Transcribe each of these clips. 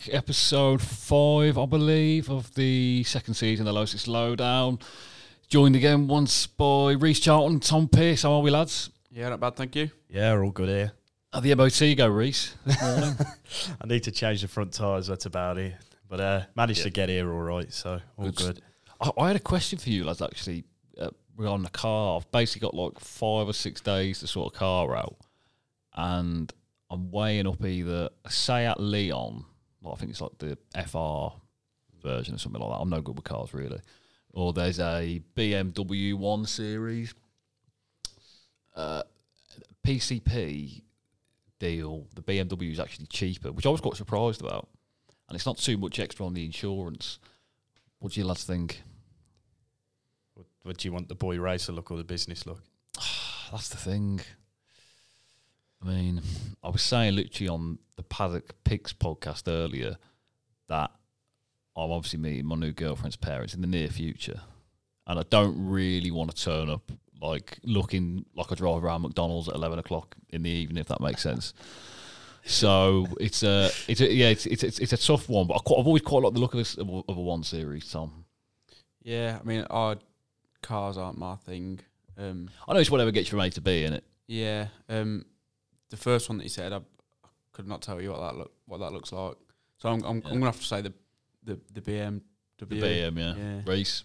Welcome back. Episode five, I believe, of the second season of the Lotus Lowdown. Joined again once by Reese Charlton, Tom Pearce. How are we, lads? Yeah, not bad, thank you. Yeah, we're all good here. How the MOT go, Reese. I need to change the front tyres, that's about it. But uh, managed to get here all right, so all Good. good. I, I had a question for you, lads, actually. Uh, regarding the car. I've basically got like five or six days to sort a car out. And I'm weighing up either a Seat Leon, well, I think it's like the FR version or something like that. I'm no good with cars, really. Or there's a BMW 1 Series. Uh, PCP deal, the BMW is actually cheaper, which I was quite surprised about. And it's not too much extra on the insurance. What do you lads think? What, what do you want, the boy racer look or the business look? That's the thing. I mean, I was saying literally on the Paddock Picks podcast earlier that I'm obviously meeting my new girlfriend's parents in the near future, and I don't really want to turn up like looking like I drive around McDonald's at eleven o'clock in the evening, if that makes sense. So it's a, it's a, yeah, it's it's it's, it's a tough one, but I I've always quite liked the look of this of a one series, Tom. Yeah, I mean, our cars aren't my thing. Um, I know it's whatever gets you from A to B, in it. yeah, um, the first one that you said, I, I could not tell you what that look what that looks like. So I'm I'm, Yeah. I'm gonna have to say the the the BMW. The BM, yeah. Yeah. Race.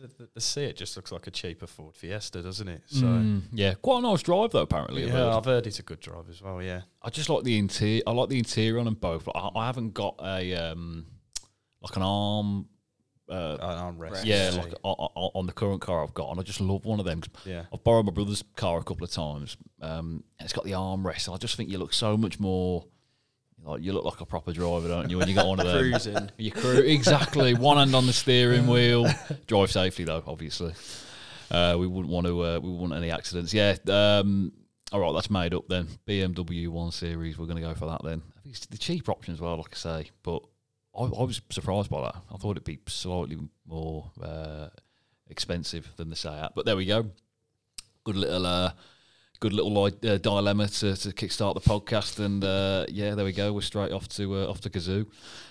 The, the, the Seat just looks like a cheaper Ford Fiesta, doesn't it? So Mm, yeah, quite a nice drive though. Apparently, I've heard. yeah, I've heard it's a good drive as well. Yeah, I just like the interior. I like the interior on them both. I, I haven't got a um like an arm. Uh, an armrest. yeah, like see. on, on on the current car I've got, and I just love one of them. yeah. I've borrowed my brother's car a couple of times, um, and it's got the armrest. And I just think you look so much more. Like you look like a proper driver, don't you? When you got one of them, Cruising. you crew exactly. One hand on the steering wheel. Drive safely though, obviously. Uh, we wouldn't want to. Uh, we wouldn't want any accidents. Yeah. Um, all right, that's made up then. BMW One Series. We're going to go for that then. I think it's the cheap option as well, like I say. But I, I was surprised by that. I thought it'd be slightly more uh, expensive than the Seat. But there we go. Good little. Uh, Good little uh, dilemma to, to kickstart the podcast, and uh, yeah, there we go. We're straight off to uh, off to Kazoo.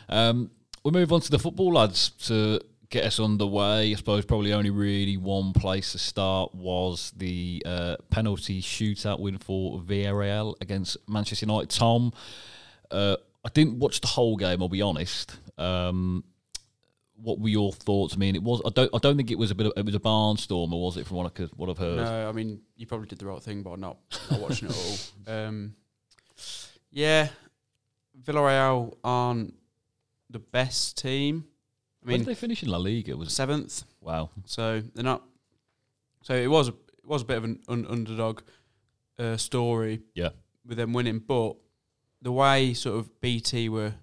Um, we'll move on to the football lads to get us underway. I suppose probably only really one place to start was the uh, penalty shootout win for Villarreal against Manchester United. Tom, uh, I didn't watch the whole game. I'll be honest. Um, what were your thoughts? I mean, it was. I don't. I don't think it was a bit. Of, it was a barnstorm, or was it? From what I could, what I've heard. No, I mean, you probably did the right thing by not, not watching it all. Um, yeah, Villarreal aren't the best team. I When did mean, they finish in La Liga? Was seventh. Wow. So they're not. So it was a, it was a bit of an un- underdog uh, story. Yeah. With them winning, but the way sort of BT were,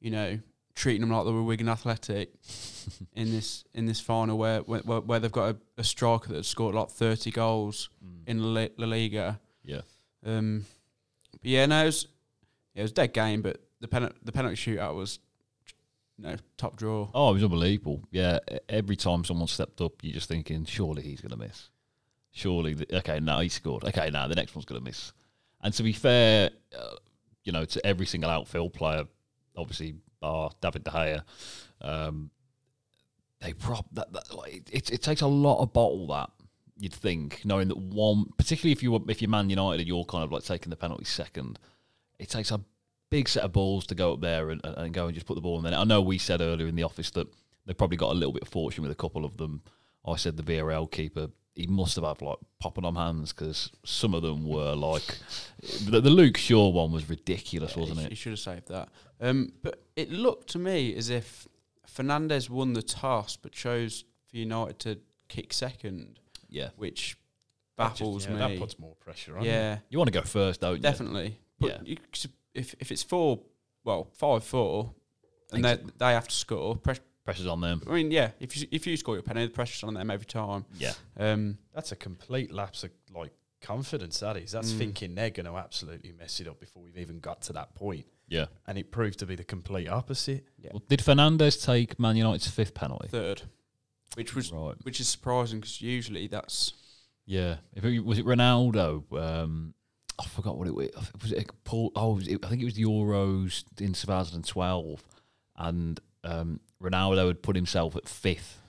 you know, treating them like they were Wigan Athletic in this in this final, where where, where they've got a, a striker that's scored like thirty goals in La, La Liga. Yeah. Um, but yeah, no, it was yeah, it was a dead game, but the penalty the penalty shootout was, you know, top draw. Oh, it was unbelievable. Yeah, every time someone stepped up, you're just thinking, surely he's going to miss. Surely, the, okay, now he scored. Okay, now the next one's going to miss. And to be fair, uh, you know, to every single outfield player, obviously, bar David De Gea, um, they prop that. that like, it, it takes a lot of bottle that you'd think, knowing that one, particularly if you if you're Man United and you're kind of like taking the penalty second, it takes a big set of balls to go up there and, and go and just put the ball in there. I know we said earlier in the office that they probably got a little bit of fortune with a couple of them. I said the VRL keeper, he must have had like popping on hands because some of them were like the, the Luke Shaw one was ridiculous, wasn't he, it? He should have saved that. Um, but it looked to me as if Fernandes won the toss, but chose for United to kick second, Yeah, which That just- baffles yeah, me. That puts more pressure on. yeah, you want to go first, don't you? definitely. Yeah. you, if if it's four, well, five four, and they they have to score. Press, Pressure's on them. I mean, yeah, if you if you score your penalty, the pressure's on them every time. Yeah, Um, That's a complete lapse of like confidence. That is. That's Mm. thinking they're going to absolutely mess it up before we've even got to that point, yeah. and it proved to be the complete opposite. yeah, Well, did Fernandes take Man United's fifth penalty? third, which was right. which is surprising because usually that's Yeah. If it, was it Ronaldo? Um, I forgot what it was. Was it Paul? Oh, it, I think it was the Euros in 2012, and um, Ronaldo had put himself at fifth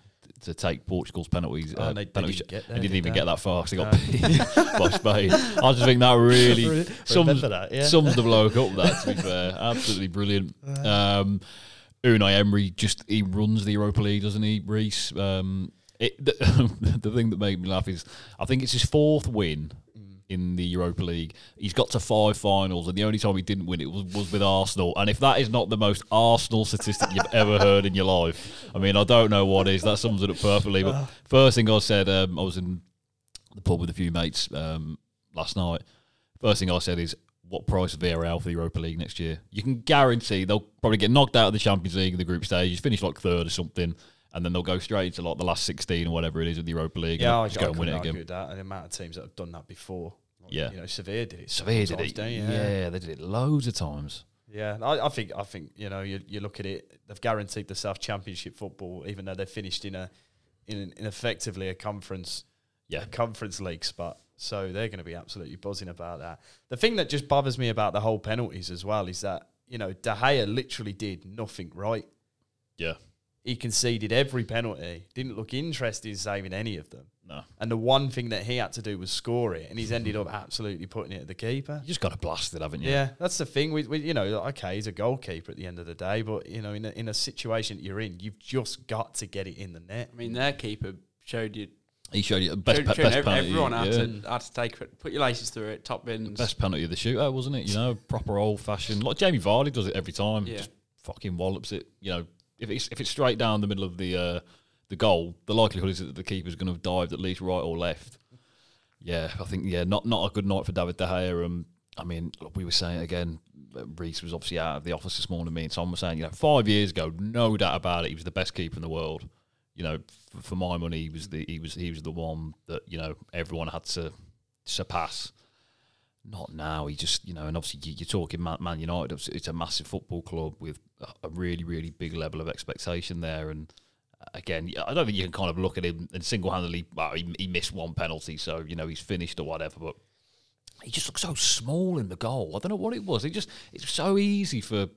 to take Portugal's penalties. Oh, uh, and they- they didn't there, They didn't even they? get that far because they got No. beat by Spain. I just think that really sums, that, yeah. sums the bloke up. That to be fair, absolutely brilliant. Um, Unai Emery just he runs the Europa League, doesn't he, Reese? Um, it, the, the thing that made me laugh is I think it's his fourth win in the Europa League. He's got to five finals, and the only time he didn't win it was, was with Arsenal. And if that is not the most Arsenal statistic you've ever heard in your life, I mean, I don't know what is. That sums it up perfectly. But first thing I said, um, I was in the pub with a few mates um, last night. First thing I said is, what price Villarreal for the Europa League next year? You can guarantee they'll probably get knocked out of the Champions League in the group stage, you finish like third or something, and then they'll go straight into like the last 16 or whatever it is of the Europa League Yeah, and I, just I go and win it again. with that. And the amount of teams that have done that before. Like, Yeah. you know, Sevilla did it. Sevilla did it. don't? Yeah. they did it loads of times. Yeah, I, I think I think you know you, you look at it. They've guaranteed the South Championship football, even though they finished in a in, in effectively a conference Yeah. a conference league spot. So they're going to be absolutely buzzing about that. The thing that just bothers me about the whole penalties as well is that you know De Gea literally did nothing right. Yeah. He conceded every penalty. Didn't look interested in saving any of them. No. And the one thing that he had to do was score it, and he's ended up absolutely putting it at the keeper. You just got to blast it, haven't you? Yeah, that's the thing. With, with you know, okay, he's a goalkeeper at the end of the day, but you know, in a, in a situation that you're in, you've just got to get it in the net. I mean, their keeper showed you He showed you the best, showed, pe- showed best ev- penalty. everyone how, yeah. to, how to take it, put your laces through it, top bins. Best penalty of the shootout, wasn't it? You know, proper old fashioned. Like Jamie Vardy does it every time. Yeah. Just fucking wallops it. You know, if it's if it's straight down the middle of the uh, the goal, the likelihood is that the keeper's going to have dived at least right or left. Yeah, I think yeah, not not a good night for David De Gea. Um, I mean, look, we were saying again, uh, Reese was obviously out of the office this morning. Me and Tom were saying, you know, five years ago, no doubt about it, he was the best keeper in the world. You know, f- for my money, he was the he was he was the one that you know everyone had to surpass. Not now. He just, you know, and obviously you- you're talking Man, Man United. It's a massive football club with a- really, really big level of expectation there. And uh, again, I don't think you can kind of look at him and single-handedly. Well, he, he missed one penalty, so you know he's finished or whatever. But he just looks so small in the goal. I don't know what it was. It just it's so easy for.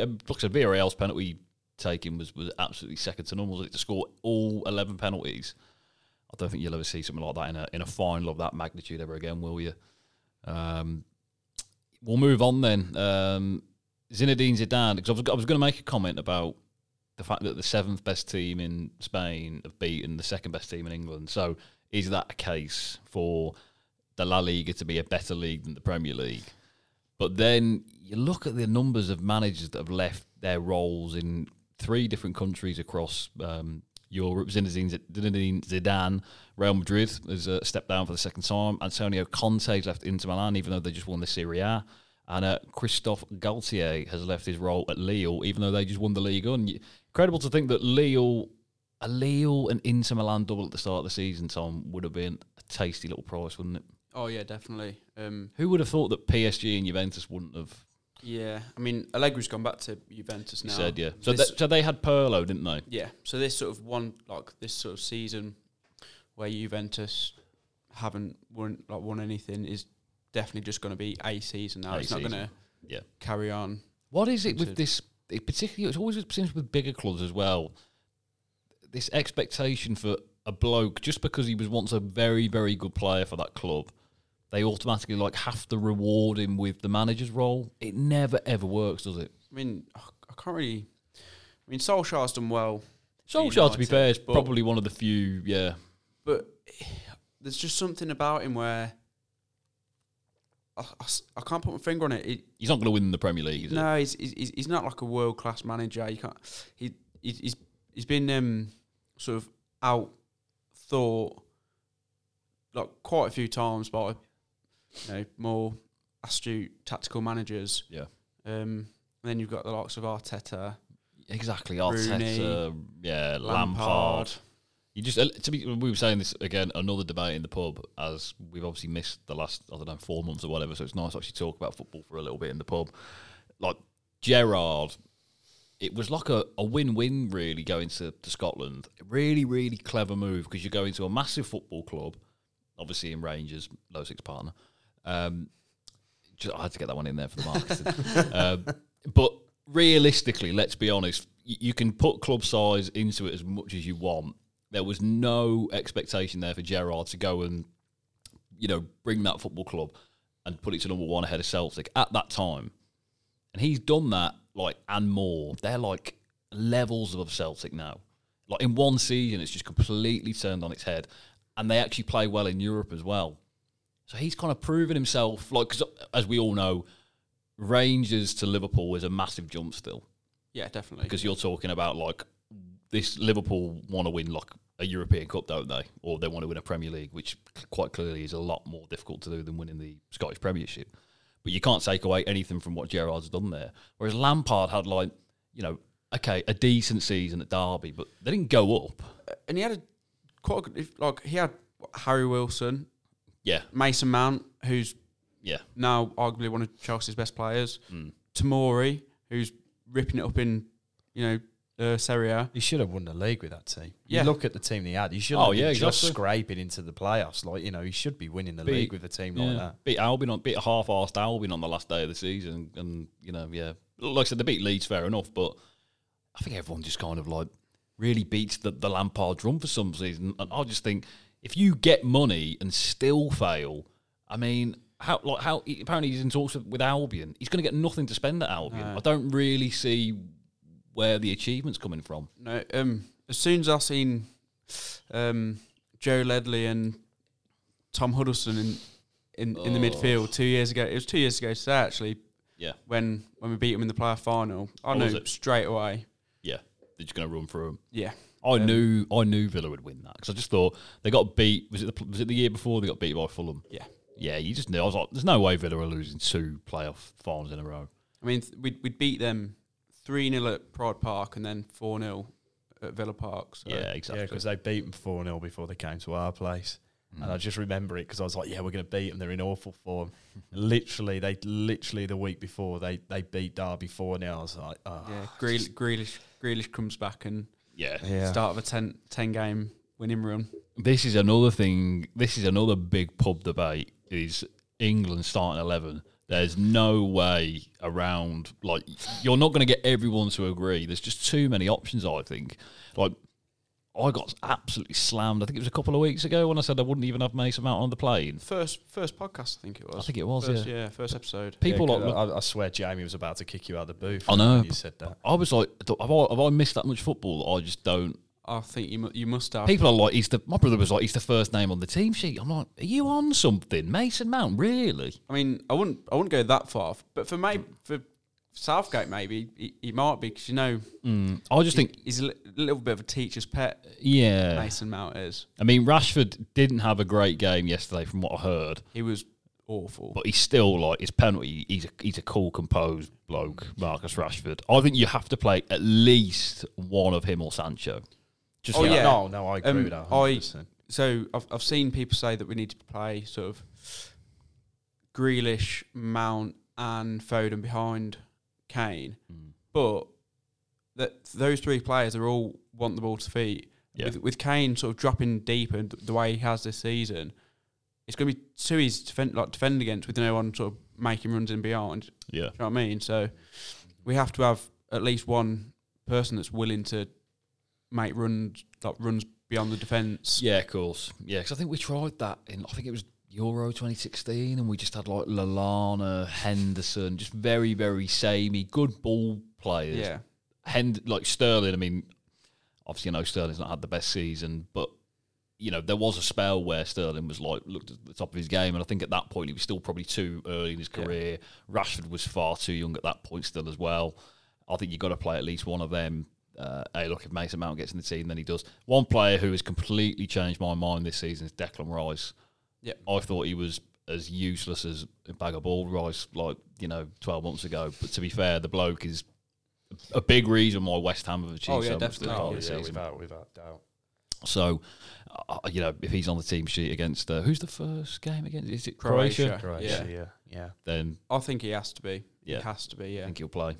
um, Looks at Villarreal's penalty taking was was absolutely second to none. Was it to score all eleven penalties? I don't think you'll ever see something like that in a in a final of that magnitude ever again, will you? Um, we'll move on then. Um, Zinedine Zidane, because I was, I was going to make a comment about the fact that the seventh best team in Spain have beaten the second best team in England. So is that a case for the La Liga to be a better league than the Premier League? But then you look at the numbers of managers that have left their roles in three different countries across um, Europe. Zinedine Zidane, Real Madrid has uh, stepped down for the second time. Antonio Conte's left Inter Milan, even though they just won the Serie A. And uh, Christophe Galtier has left his role at Lille, even though they just won the league. And incredible to think that Lille, a Lille and Inter Milan double at the start of the season, Tom, would have been a tasty little price, wouldn't it? Oh yeah, definitely. Um, Who would have thought that PSG and Juventus wouldn't have? yeah, I mean Allegri's gone back to Juventus now. said yeah. So, This- they, so they had Pirlo, didn't they? Yeah. So this sort of one like this sort of season where Juventus haven't won like won anything is definitely just going to be a season now. A it's not going to Yeah. carry on. What is it with this? It particularly, it's always seems with bigger clubs as well. This expectation for a bloke just because he was once a very, very good player for that club, they automatically like have to reward him with the manager's role. It never ever works, does it? I mean, I I can't really. I mean, Solskjaer's done well, Solskjaer, to be fair, is probably one of the few. Yeah, but there's just something about him where I, I can't put my finger on it. he's not going to win the Premier League. Is he? no, he's, he's he's not like a world class manager. You can't. He he's he's, been um sort of out thought like quite a few times by you know more astute tactical managers. Yeah. Um. And then you've got the likes of Arteta? Exactly. Rooney, Arteta, yeah, Lampard. Lampard. You just uh, to be. We were saying this again. Another debate in the pub, as we've obviously missed the last I don't know four months or whatever. So it's nice to actually talk about football for a little bit in the pub. Like Gerrard, it was like a, a win-win really going to, to Scotland. Really, really clever move because you go into a massive football club, obviously in Rangers, low six partner. Um, Just, I had to get that one in there for the marketing. um, but realistically, let's be honest. You can put club size into it as much as you want. There was no expectation there for Gerrard to go and, you know, bring that football club and put it to number one ahead of Celtic at that time. And he's done that, like, and more. They're like levels above Celtic now. Like, in one season, it's just completely turned on its head. And they actually play well in Europe as well. So he's kind of proven himself, like, because as we all know, Rangers to Liverpool is a massive jump still. Yeah, definitely. Because you're talking about, like, this Liverpool want to win, like, a European Cup, don't they? Or they want to win a Premier League, which quite clearly is a lot more difficult to do than winning the Scottish Premiership. But you can't take away anything from what Gerrard's done there. Whereas Lampard had, like, you know, okay, a decent season at Derby, but they didn't go up. and he had a quite a good, like he had Harry Wilson, Yeah, Mason Mount, who's yeah. now arguably one of Chelsea's best players, Mm. Tomori, who's ripping it up in you know uh, Serie A. He should have won the league with that team. Yeah. You look at the team he had. He should Oh, have yeah, been just exactly. scraping into the playoffs. Like you know, he should be winning the Beat- league with a team Yeah. like that. Beat Albion on beat a half-assed Albion on the last day of the season, and you know, yeah, like I said, they beat Leeds, fair enough, but I think everyone just kind of like really beats the, the Lampard drum for some season, and I just think if you get money and still fail, I mean. How like how apparently he's in talks with, with Albion. He's going to get nothing to spend at Albion. No. I don't really see where the achievement's coming from. No, um, as soon as I seen um, Joe Ledley and Tom Huddlestone in in, in the Oh. midfield two years ago, it was two years ago today actually. Yeah. When when we beat them in the playoff final, I Oh, knew straight away. Yeah, they're just going to run through them. Yeah, I Um, knew I knew Villa would win that because I just thought they got beat. Was it the, was it the year before they got beat by Fulham? yeah. Yeah, you just knew. I was like, there's no way Villa are losing two playoff finals in a row. I mean, th- we'd we'd beat them three 0 at Pride Park and then four 0 at Villa Park. So yeah, Yeah, exactly. because they beat them 4 0 before they came to our place. And hmm. I just remember it because I was like, yeah, we're going to beat them. They're in awful form. literally, they literally the week before they, they beat Derby 4 0. I was like, oh. yeah, Greel- Grealish Grealish comes back and yeah. Yeah. start of a 10, 10 game winning run. This is another thing. This is another big pub debate. Is England starting eleven? There's no way around. Like you're not going to get everyone to agree. There's just too many options. I think. Like I got absolutely slammed. I think it was a couple of weeks ago when I said I wouldn't even have Mason Mount on the plane. First first podcast, I think it was. I think it was. First, yeah. yeah, first episode. People Yeah, like 'cause I, I swear Jamie was about to kick you out of the booth. I know. When you said that. I was like, have I, have I missed that much football? that I just don't. I think you mu- you must have. People are like, he's the. My brother was like, he's the first name on the team sheet. I'm like, are you on something, Mason Mount? Really? I mean, I wouldn't I wouldn't go that far, but for maybe for Southgate, maybe he, he might be because you know Mm, I just think, he's a li- little bit of a teacher's pet. yeah. Mason Mount is. I mean, Rashford didn't have a great game yesterday, from what I heard, He was awful. but he's still like his penalty. He's a he's a cool, composed bloke, Marcus Rashford. I think you have to play at least one of him or Sancho. Just Oh, yeah. No, no, I agree Um, with that. I- 100%. so I've I've seen people say that we need to play sort of Grealish, Mount, and Foden behind Kane, Mm. but that those three players are all want the ball to feet. Yeah. With, with Kane sort of dropping deeper and the way he has this season, it's going to be too easy to defend, like defend against with no one sort of making runs in beyond. yeah. Do you know what I mean? So we have to have at least one person that's willing to make runs like runs beyond the defence. Yeah, of course. Yeah, because I think we tried that in, I think it was Euro 2016, and we just had like Lallana, Henderson, just very, very samey, good ball players. Yeah. Hend- like Sterling, I mean, obviously, I know Sterling's not had the best season, but, you know, there was a spell where Sterling was like, looked at the top of his game, and I think at that point he was still probably too early in his Yeah. career. Rashford was far too young at that point still as well. I think you've got to play at least one of them. Uh, hey, look, if Mason Mount gets in the team, then he does. One player who has completely changed my mind this season is Declan Rice. Yeah. I thought he was as useless as a bag of ball rice, like, you know, 12 months ago. But to be fair, the bloke is a big reason why West Ham have achieved Oh, yeah, so much this definitely. part Oh, yeah, the season. without, without doubt. So, uh, you know, if he's on the team sheet against, uh, who's the first game against? Is it Croatia? Croatia. Croatia, Yeah. yeah, yeah. Then I think he has to be. Yeah. He has to be, I yeah. think he'll play.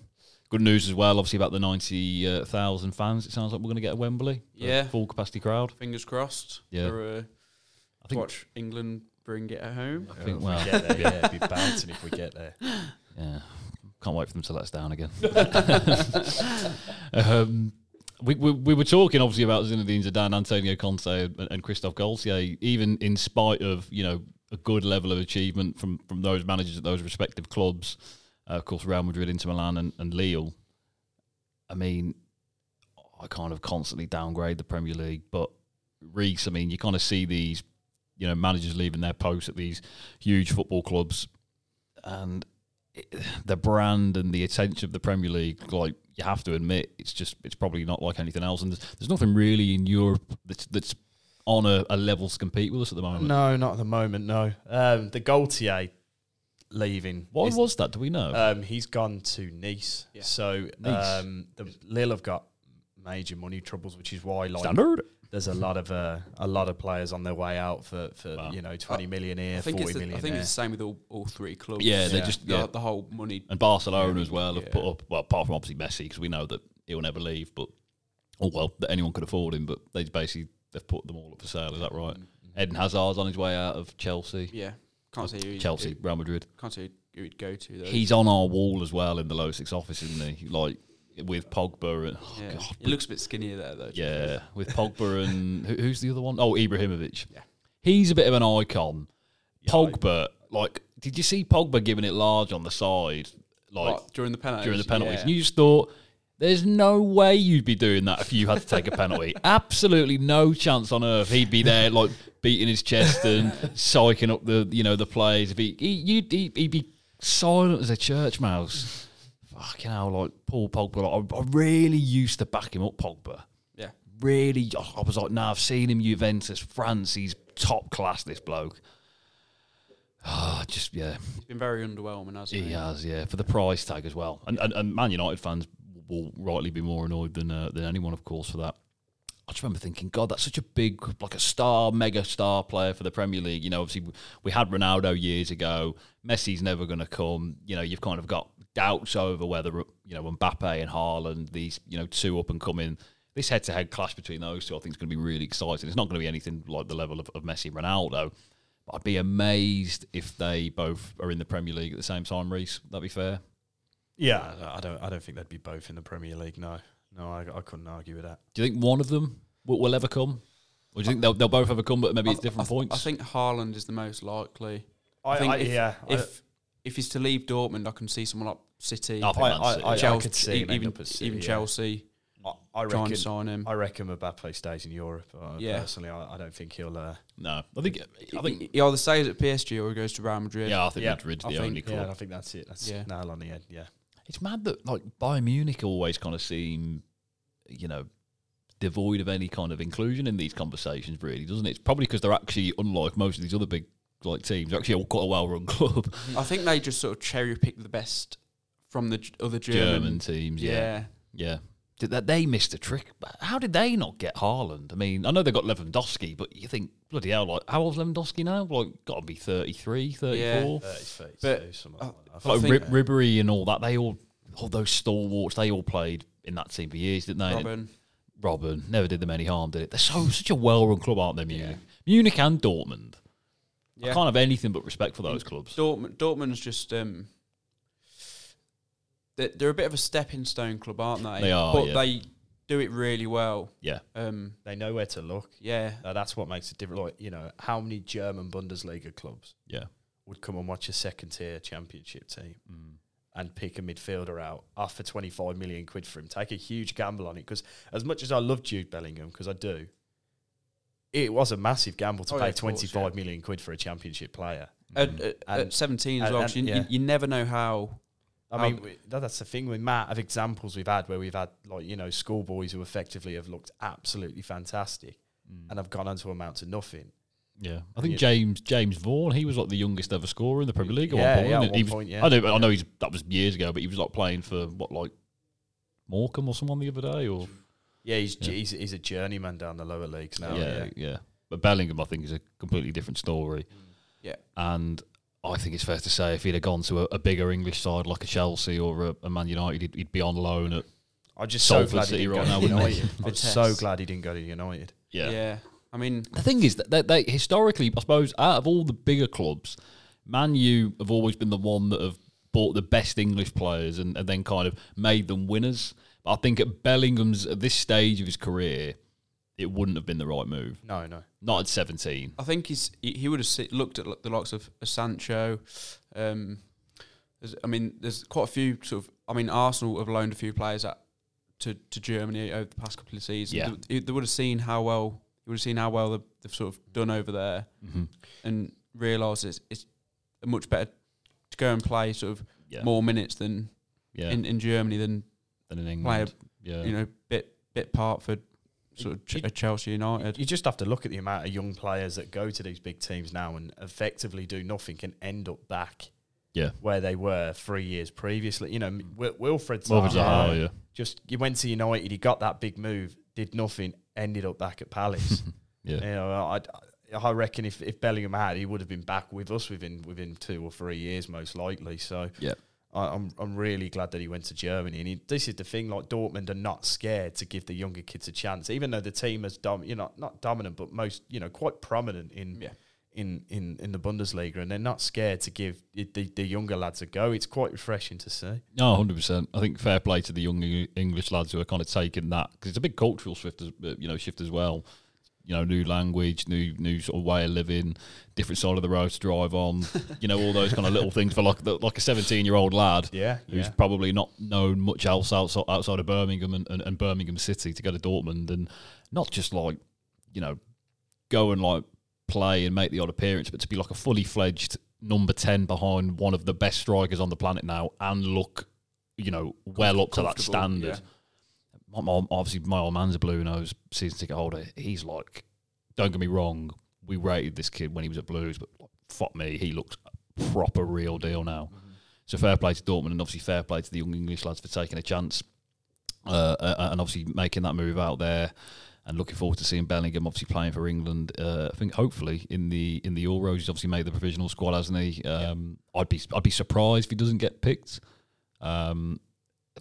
Good news as well, obviously, about the 90,000 fans. It sounds like we're going to get a Wembley. for a Yeah. Full capacity crowd. Fingers crossed Yeah. for uh, I think watch England bring it at home. I think well, we get there, yeah, it'd be bouncing if we get there. yeah, can't wait for them to let us down again. um, we, we we were talking obviously about Zinedine Zidane, Antonio Conte, and, and Christophe Galtier. Even in spite of you know a good level of achievement from from those managers at those respective clubs, uh, of course Real Madrid, Inter Milan, and, and Lille. I mean, I kind of constantly downgrade the Premier League, but Reese, I mean, you kind of see these, you know, managers leaving their posts at these huge football clubs, and it, the brand and the attention of the Premier League, like you have to admit, it's just it's probably not like anything else, and there's, there's nothing really in Europe that's that's on a, a level to compete with us at the moment. No, not at the moment. No, um, the Galtier leaving. Why is- was that? Do we know? Um, he's gone to Nice. Yeah. So Nice. um, the Lille have got major money troubles, which is why like Standard. there's a lot of uh, a lot of players on their way out for, for Wow. you know twenty million here, I think forty it's the, million I think it's the same with all, all three clubs. Yeah, they Yeah. just the, yeah. the whole money. And Barcelona as well have Yeah. put up well, apart from obviously Messi, because we know that he'll never leave. But oh well, that anyone could afford him. But they basically they've put them all up for sale. Is that right? Eden Hazard's on his way out of Chelsea. Yeah, can't say who Chelsea, Real Madrid. Can't say who he'd go to though. He's on our wall as well in the low six office, isn't he? Like with Pogba and oh yeah. God, he looks a bit skinnier there though. yeah, with Pogba and who, who's the other one? Oh, Ibrahimovic. Yeah. he's a bit of an icon. Yeah, Pogba, like, did you see Pogba giving it large on the side, like What, during the penalties. during the penalties? Yeah. And you just thought, there's no way you'd be doing that if you had to take a penalty. Absolutely no chance on earth. He'd be there, like beating his chest and psyching up the, you know, the plays. If he, he you'd, he, he'd be silent as a church mouse. Fucking hell, like Paul Pogba. Like, I, I really used to back him up, Pogba. yeah. Really, I was like, nah, I've seen him Juventus, France. He's top class. This bloke. Ah, just yeah, He's been very underwhelming, hasn't he? he has, yeah, for the price tag as well. And, and, and Man United fans will rightly be more annoyed than uh, than anyone, of course, for that. I just remember thinking, God, that's such a big, like a star, mega star player for the Premier League. You know, obviously we- had Ronaldo years ago. Messi's never going to come. You know, you've kind of got doubts over whether you know Mbappe and Haaland, these you know two up and coming. This head-to-head clash between those two, I think, is going to be really exciting. It's not going to be anything like the level of, of Messi and Ronaldo. But I'd be amazed if they both are in the Premier League at the same time. Reese, that'd be fair. Yeah, I I don't I don't think they'd be both in the Premier League. No, no, I, I couldn't argue with that. Do you think one of them will, will ever come, or do you think they'll, they'll both ever come, but maybe I at different I points? I think Haaland is the most likely. I, think I- if, yeah, I- if if he's to leave Dortmund, I can see someone like City, I think I- Man I- I- Chelsea, could see even up City, even yeah. Chelsea I, I trying reckon to sign him. I reckon Mbappe stays in Europe. Uh, Yeah. Personally, I, I don't think he'll. Uh, no, I think I think he, he either stays at PSG or he goes to Real Madrid. yeah, I think Yeah, Madrid's the think- only club. yeah, I think that's it. That's Yeah. nail on the head. Yeah. It's mad that like Bayern Munich always kind of seem, you know, devoid of any kind of inclusion in these conversations. Really, doesn't it? It's probably because they're actually unlike most of these other big like teams. They're actually all quite a well-run club. I think they just sort of cherry pick the best from the other German, German. teams, yeah, yeah. yeah. That they missed a trick? But How did they not get Haaland? I mean, I know they got Lewandowski, but you think bloody hell, like how old's Lewandowski now? Like, got to be 33, 34. 30, 32, But, something like that. Like think- Rib- Ribery and all that. They all, all those stalwarts, they all played in that team for years, didn't they? Robben. Robben never did them any harm, did it? They're so such a well-run club, aren't they? Munich, Yeah. Munich and Dortmund. I can't have anything but respect for those clubs. Dortmund, Dortmund's just um, they're, they're a bit of a stepping stone club, aren't they? They are, but yeah. they do it really well. Yeah, Um, They know where to look. yeah, Uh, that's what makes it different. Like you know, how many German Bundesliga clubs yeah. would come and watch a second tier championship team Mm. and pick a midfielder out, offer twenty five million quid for him, take a huge gamble on it? Because as much as I love Jude Bellingham, because I do, it was a massive gamble to Oh, yeah, pay of course, yeah. million quid for a championship player. at, at, at seventeen as and- well. and- 'cause you, yeah. you, you never know how. I How- mean, we, that, that's the thing with Matt of examples we've had where we've had like you know schoolboys who effectively have looked absolutely fantastic mm. and have gone on to amount to nothing. Yeah, I think Yeah. James James Vaughan. He was like the youngest ever scorer in the Premier League. At Yeah, one point, yeah, at one was- point, yeah. I know. I know. He's that was years ago, but he was like playing for what, like Morecambe or someone the other day, or Yeah, he's Yeah. he's, he's a journeyman down the lower leagues now. Yeah, yeah, yeah, But Bellingham, I think, is a completely different story. Yeah. And I think it's fair to say if he'd have gone to a, a bigger English side like a Chelsea or a, a Man United, he'd, he'd be on loan at I'm just Salford so glad City he didn't right go now, to? United. I'm so glad he didn't go to United. yeah. yeah. I mean, The thing is that they, they historically, I suppose, out of all the bigger clubs, Man U have always been the one that have bought the best English players and, and then kind of made them winners. But I think at Bellingham's at this stage of his career, it wouldn't have been the right move. No, no. Not at seventeen. I think he's he, would have looked at the likes of Sancho. Um, I mean, there's quite a few sort of. I mean, Arsenal have loaned a few players at, to to Germany over the past couple of seasons. Yeah. They, they would have seen how well you would have seen how well they've, they've sort of done over there, Mm-hmm. and realised it's, it's much better to go and play sort of Yeah, more minutes than yeah. in, in Germany than than in play a- England. yeah, you know bit bit part for sort of You- a uh, Chelsea United. You just have to look at the amount of young players that go to these big teams now and effectively do nothing and end up back yeah. where they were three years previously. You know, mm. Wil- Wilfried Wilfried Zaha, Zaha, yeah. just he went to United, he got that big move, did nothing, ended up back at Palace. Yeah. You know, I, I reckon if, if Bellingham had, he would have been back with us within within two or three years, most likely. So Yeah. I, I'm I'm really glad that he went to Germany. And he, this is the thing, like Dortmund are not scared to give the younger kids a chance, even though the team is dom, you know, not dominant, but most, you know, quite prominent in. Yeah. In, in, in the Bundesliga, and they're not scared to give the, the, the younger lads a go. It's quite refreshing to see. No, hundred percent. I think fair play to the young English lads who are kind of taking that because it's a big cultural shift, as, you know, shift as well. You know, new language, new new sort of way of living, different side of the road to drive on. you know, all those kind of little things for like the, like a seventeen year old lad Yeah, who's yeah. probably not known much else outside outside of Birmingham and, and, and Birmingham City to go to Dortmund and not just like you know go and like play and make the odd appearance, but to be like a fully fledged number ten behind one of the best strikers on the planet now and look you know well up to that standard. yeah. My, my, obviously, my old man's a blue nose season ticket holder. He's like, don't get me wrong, we rated this kid when he was at Blues, but fuck me, he looks proper real deal now. So fair play to Dortmund, and obviously fair play to the young English lads for taking a chance, uh, uh, and obviously making that move out there. And looking forward to seeing Bellingham obviously playing for England. Uh, I think hopefully in the in the Euros, he's obviously made the provisional squad, hasn't he? Um, I'd be I'd be surprised if he doesn't get picked. Um,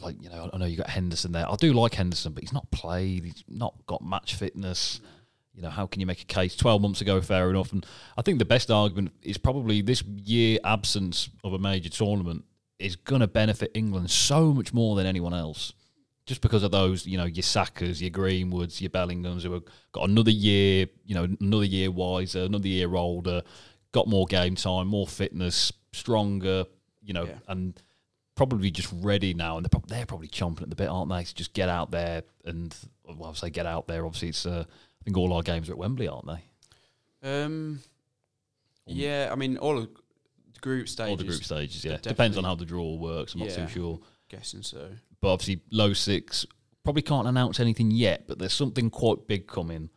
like you know, I know you got Henderson there. I do like Henderson, but he's not played. He's not got match fitness. You know, how can you make a case? Twelve months ago, fair enough. And I think the best argument is probably this year absence of a major tournament is going to benefit England so much more than anyone else, just because of those, you know, your Sakas, your Greenwoods, your Bellinghams who have got another year, you know, another year wiser, another year older, got more game time, more fitness, stronger, you know, Yeah. and probably just ready now, and they're, prob- they're probably chomping at the bit, aren't they? To just get out there and well, I'll say get out there. Obviously, it's uh, I think all our games are at Wembley, aren't they? Um, yeah, I mean, all of the group stages. all the group stages, yeah. Depends on how the draw works. I'm not too sure, Guessing so. but obviously low six probably can't announce anything yet, but there's something quite big coming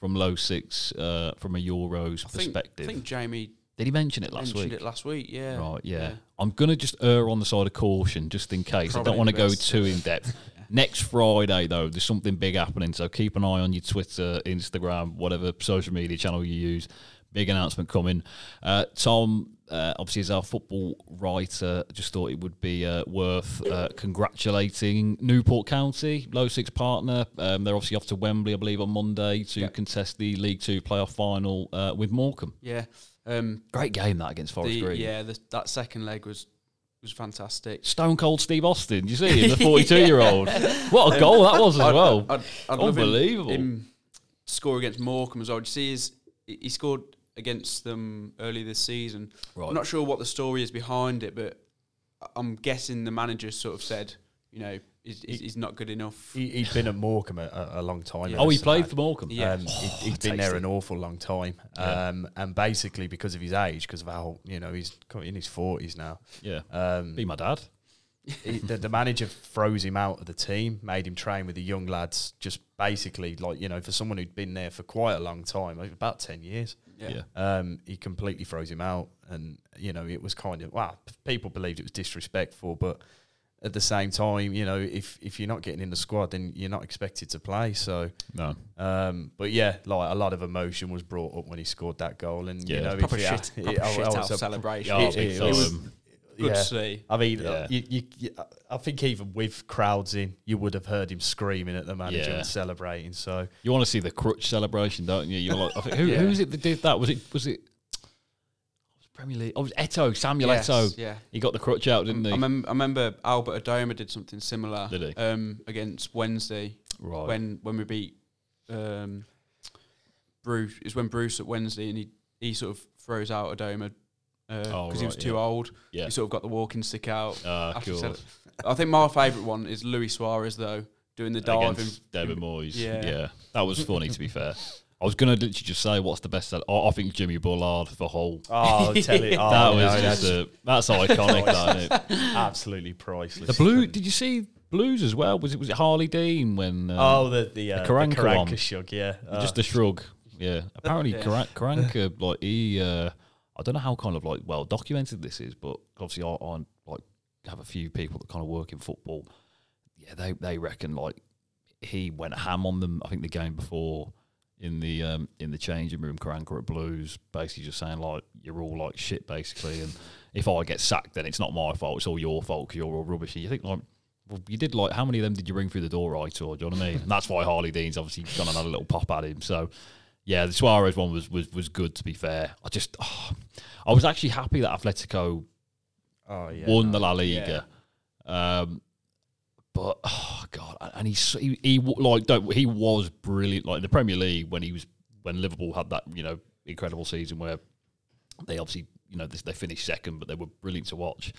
from low six uh, from a Euros I think, perspective. I think Jamie Did he mention it last mentioned week? it last week. Yeah. Right, yeah. I'm gonna just err on the side of caution just in case. I don't want to go too in depth. Next Friday though, there's something big happening, so keep an eye on your Twitter, Instagram, whatever social media channel you use. Big announcement coming. Uh, Tom, uh, obviously, as our football writer, just thought it would be uh, worth uh, congratulating Newport County, low six partner. Um, they're obviously off to Wembley, I believe, on Monday to Yep. contest the League Two playoff final uh, with Morecambe. Yeah. Um, Great game that against Forest the, Green. yeah, the, that second leg was was fantastic. Stone Cold Steve Austin. You see him, the 42 year old? What a goal that was as I'd- well. I'd, I'd love him- Unbelievable. Him, score against Morecambe as well. Did you see his? He scored against them early this season. Right. I'm not sure what the story is behind it, but I'm guessing the manager sort of said, you know, he's, he's he's not good enough. He, he'd been at Morecambe a, a long time. Yeah. Oh, he played for Morecambe. Yeah. Um, he'd, Oh, he'd been there tasty. an awful long time, Yeah. um, and basically because of his age, because of how you know he's in his forties now. Yeah. Um, Be my dad. he, the, the manager froze him out of the team, made him train with the young lads. Just basically, like you know, for someone who'd been there for quite a long time, like about ten years, Yeah. um, he completely froze him out, and you know, it was kind of wow. People believed it was disrespectful, but at the same time, you know, if if you're not getting in the squad, then you're not expected to play. So, No. um, but yeah, like a lot of emotion was brought up when he scored that goal, and Yeah, you know, proper if shit, it- proper I- I shit was a- celebration. Yeah, it- it was- good yeah. to see. I mean, Yeah. uh, you, you, you, I think even with crowds in, you would have heard him screaming at the manager Yeah. and celebrating. So You want to see the crutch celebration, don't you? You're like, I think, who, Yeah. who it that did that? Was it was it Premier League? Oh, it was Eto'o, Samuel Yes, Eto'o. yeah. He got the crutch out, didn't I, he? mem- I remember Albert Adomah did something similar Did he? Um, against Wednesday right. when when we beat um, Bruce. Was when Bruce at Wednesday and he, he sort of throws out Adomah because Oh, he was too yeah. old. yeah. He sort of got the walking stick out. Ah, after cool. I think my favourite one is Luis Suarez though doing the dive. Against David Moyes. yeah. Yeah. That was funny, to be fair. I was going to literally just say, what's the best? I, I think Jimmy Bullard for Hull. oh, tell it, oh, that no, was that's just a, that's iconic, that, isn't it? absolutely priceless. The blue. Did you see Blues as well? Was it was it Harlee Dean when? Um, Oh, the the, uh, the Karanka Karanka, one. shug, yeah. Uh, just a shrug. Yeah. Apparently, Yeah. Karan- Karanka, like he, uh, I don't know how kind of like well documented this is, but obviously I, I like have a few people that kind of work in football. Yeah, they they reckon like he went ham on them. I think the game before in the um, in the changing room, Karanka at Blues, basically just saying like you're all like shit, basically, and if I get sacked, then it's not my fault. It's all your fault because you're all rubbish. And you think like. Well, you did like how many of them did you ring through the door right or do you know what I mean? And that's why Harlee Dean's obviously gone and had a little pop at him. So yeah, the Suarez one was was was good to be fair. I just oh, I was actually happy that Atletico oh, yeah, won no, the La Liga. Um, but oh god, and he's he, he like don't, he was brilliant like in the Premier League when he was when Liverpool had that you know incredible season where they obviously you know this, they finished second, but they were brilliant to watch.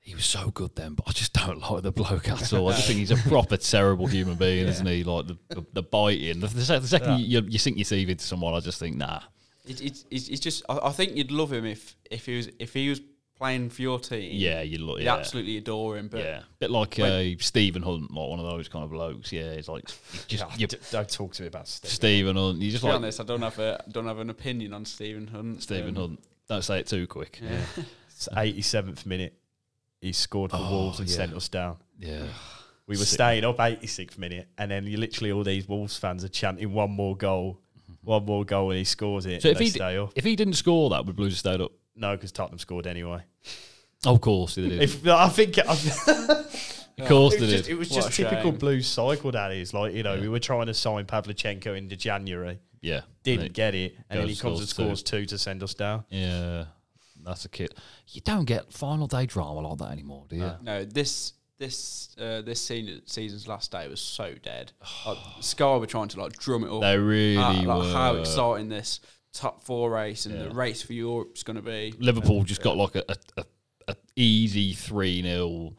He was so good then, but I just don't like the bloke at all. I just think he's a proper terrible human being, isn't he? Like the the, the biting. The, the, sec- the second you, you sink your teeth into someone, I just think nah. It, it, it's, it's just I, I think you'd love him if if he was if he was playing for your team. Yeah, you look. you'd Yeah, absolutely adore him. But yeah, bit like when- uh, Stephen Hunt, like one of those kind of blokes. Yeah, it's like just Yeah, you, d- don't talk to me about Steve. Stephen Hunt. You just to be honest, I don't have a don't have an opinion on Stephen Hunt. Stephen Um, Hunt. Don't say it too quick. Yeah. It's 87th minute. He scored for Oh, Wolves and yeah. sent us down. Yeah. We were Sick. staying up 86th minute, and then you literally all these Wolves fans are chanting one more goal, one more goal, and he scores it. So if he d- stay up. If he didn't score that, we would Blues have stayed up? No, because Tottenham scored anyway. Of course they did. If I think I, of course it they was just, did. it was What just a typical shame. Blues cycle. That is like you know Yeah. we were trying to sign Pavlyuchenko into January, Yeah. didn't And get it, and then goes he comes and scores scores two to send us down. Yeah. That's a kid. You don't get final day drama like that anymore, do you? No. No, this this uh, this season, season's last day was so dead. Like, Sky were trying to like drum it up. They really uh, like were. how exciting this top four race and Yeah. the race for Europe's going to be. Liverpool just got like a, a, a, a easy 3 0,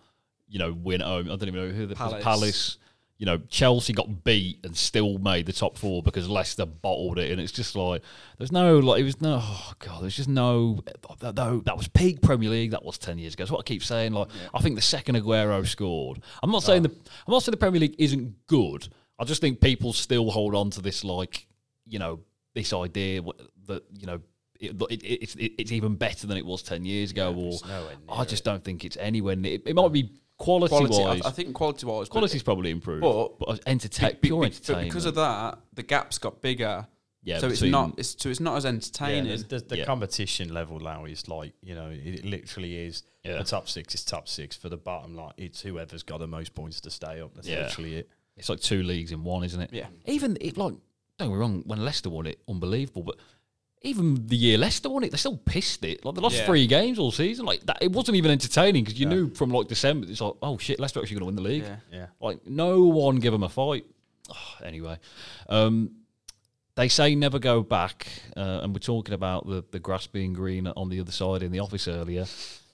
you know, win at home. I don't even know who the Palace. Palace. You know, Chelsea got beat and still made the top four because Leicester bottled it. And it's just like, there's no, like, it was no, oh God, there's just no, no, that was peak Premier League. That was 10 years ago. That's what I keep saying. Like, I think the second Aguero scored, I'm not saying the, I'm not saying the Premier League isn't good. I just think people still hold on to this, like, you know, this idea that, you know, it, it, it's it, it's even better than it was 10 years ago. or it's nowhere near I just don't think it's anywhere near. It, it might be quality, Quality, wise. I, I think quality wise, Quality's probably improved. But- But, entertain, Be- be- pure be- entertainment. But because of that, the gaps got bigger. yeah, so it's not. It's, so it's not as Yeah, entertaining. there's- there's the Yeah. competition level now is like you know it literally is Yeah. the top six is top six for the bottom like it's whoever's got the most points to stay up. That's Yeah. literally it. It's like two leagues in one, isn't it? yeah. Even it like don't get me wrong, when Leicester won it, unbelievable. But even the year Leicester won it, they still pissed it. Like they lost Yeah. three games all season. Like that, it wasn't even entertaining because you Yeah. knew from like December, it's like, oh shit, Leicester actually going to win the league. Yeah. Yeah. Like no one give them a fight. Oh, anyway, um, they say never go back, uh, and we're talking about the the grass being green on the other side in the office earlier.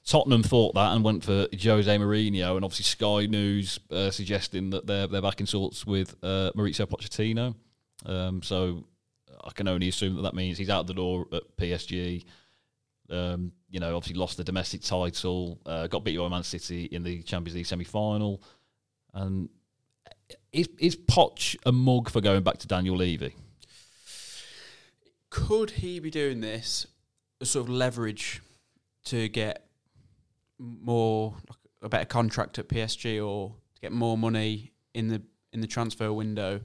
Tottenham thought that and went for Jose Mourinho, and obviously Sky News uh, suggesting that they're they're back in sorts with uh, Mauricio Pochettino. Um, so I can only assume that that means he's out the door at PSG. Um, you know, obviously lost the domestic title, uh, got beat by Man City in the Champions League semi-final, and is is Poch a mug for going back to Daniel Levy? Could he be doing this as sort of leverage to get more a better contract at PSG or to get more money in the in the transfer window?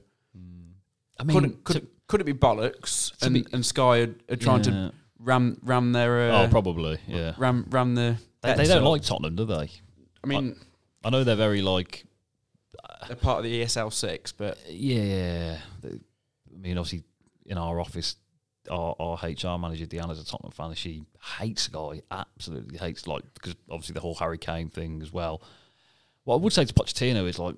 I could it, could, it, could it be bollocks and, be- and Sky are, are trying to ram ram their uh, oh, probably, yeah. ram ram the They, they don't like Tottenham, do they? I mean, I know they're very like they're part of the ESL six, but yeah. the- I mean, obviously, in our office, our, our HR manager Deanna's a Tottenham fan. and She hates Guy, absolutely hates like because obviously the whole Harry Kane thing as well. What I would say to Pochettino is like,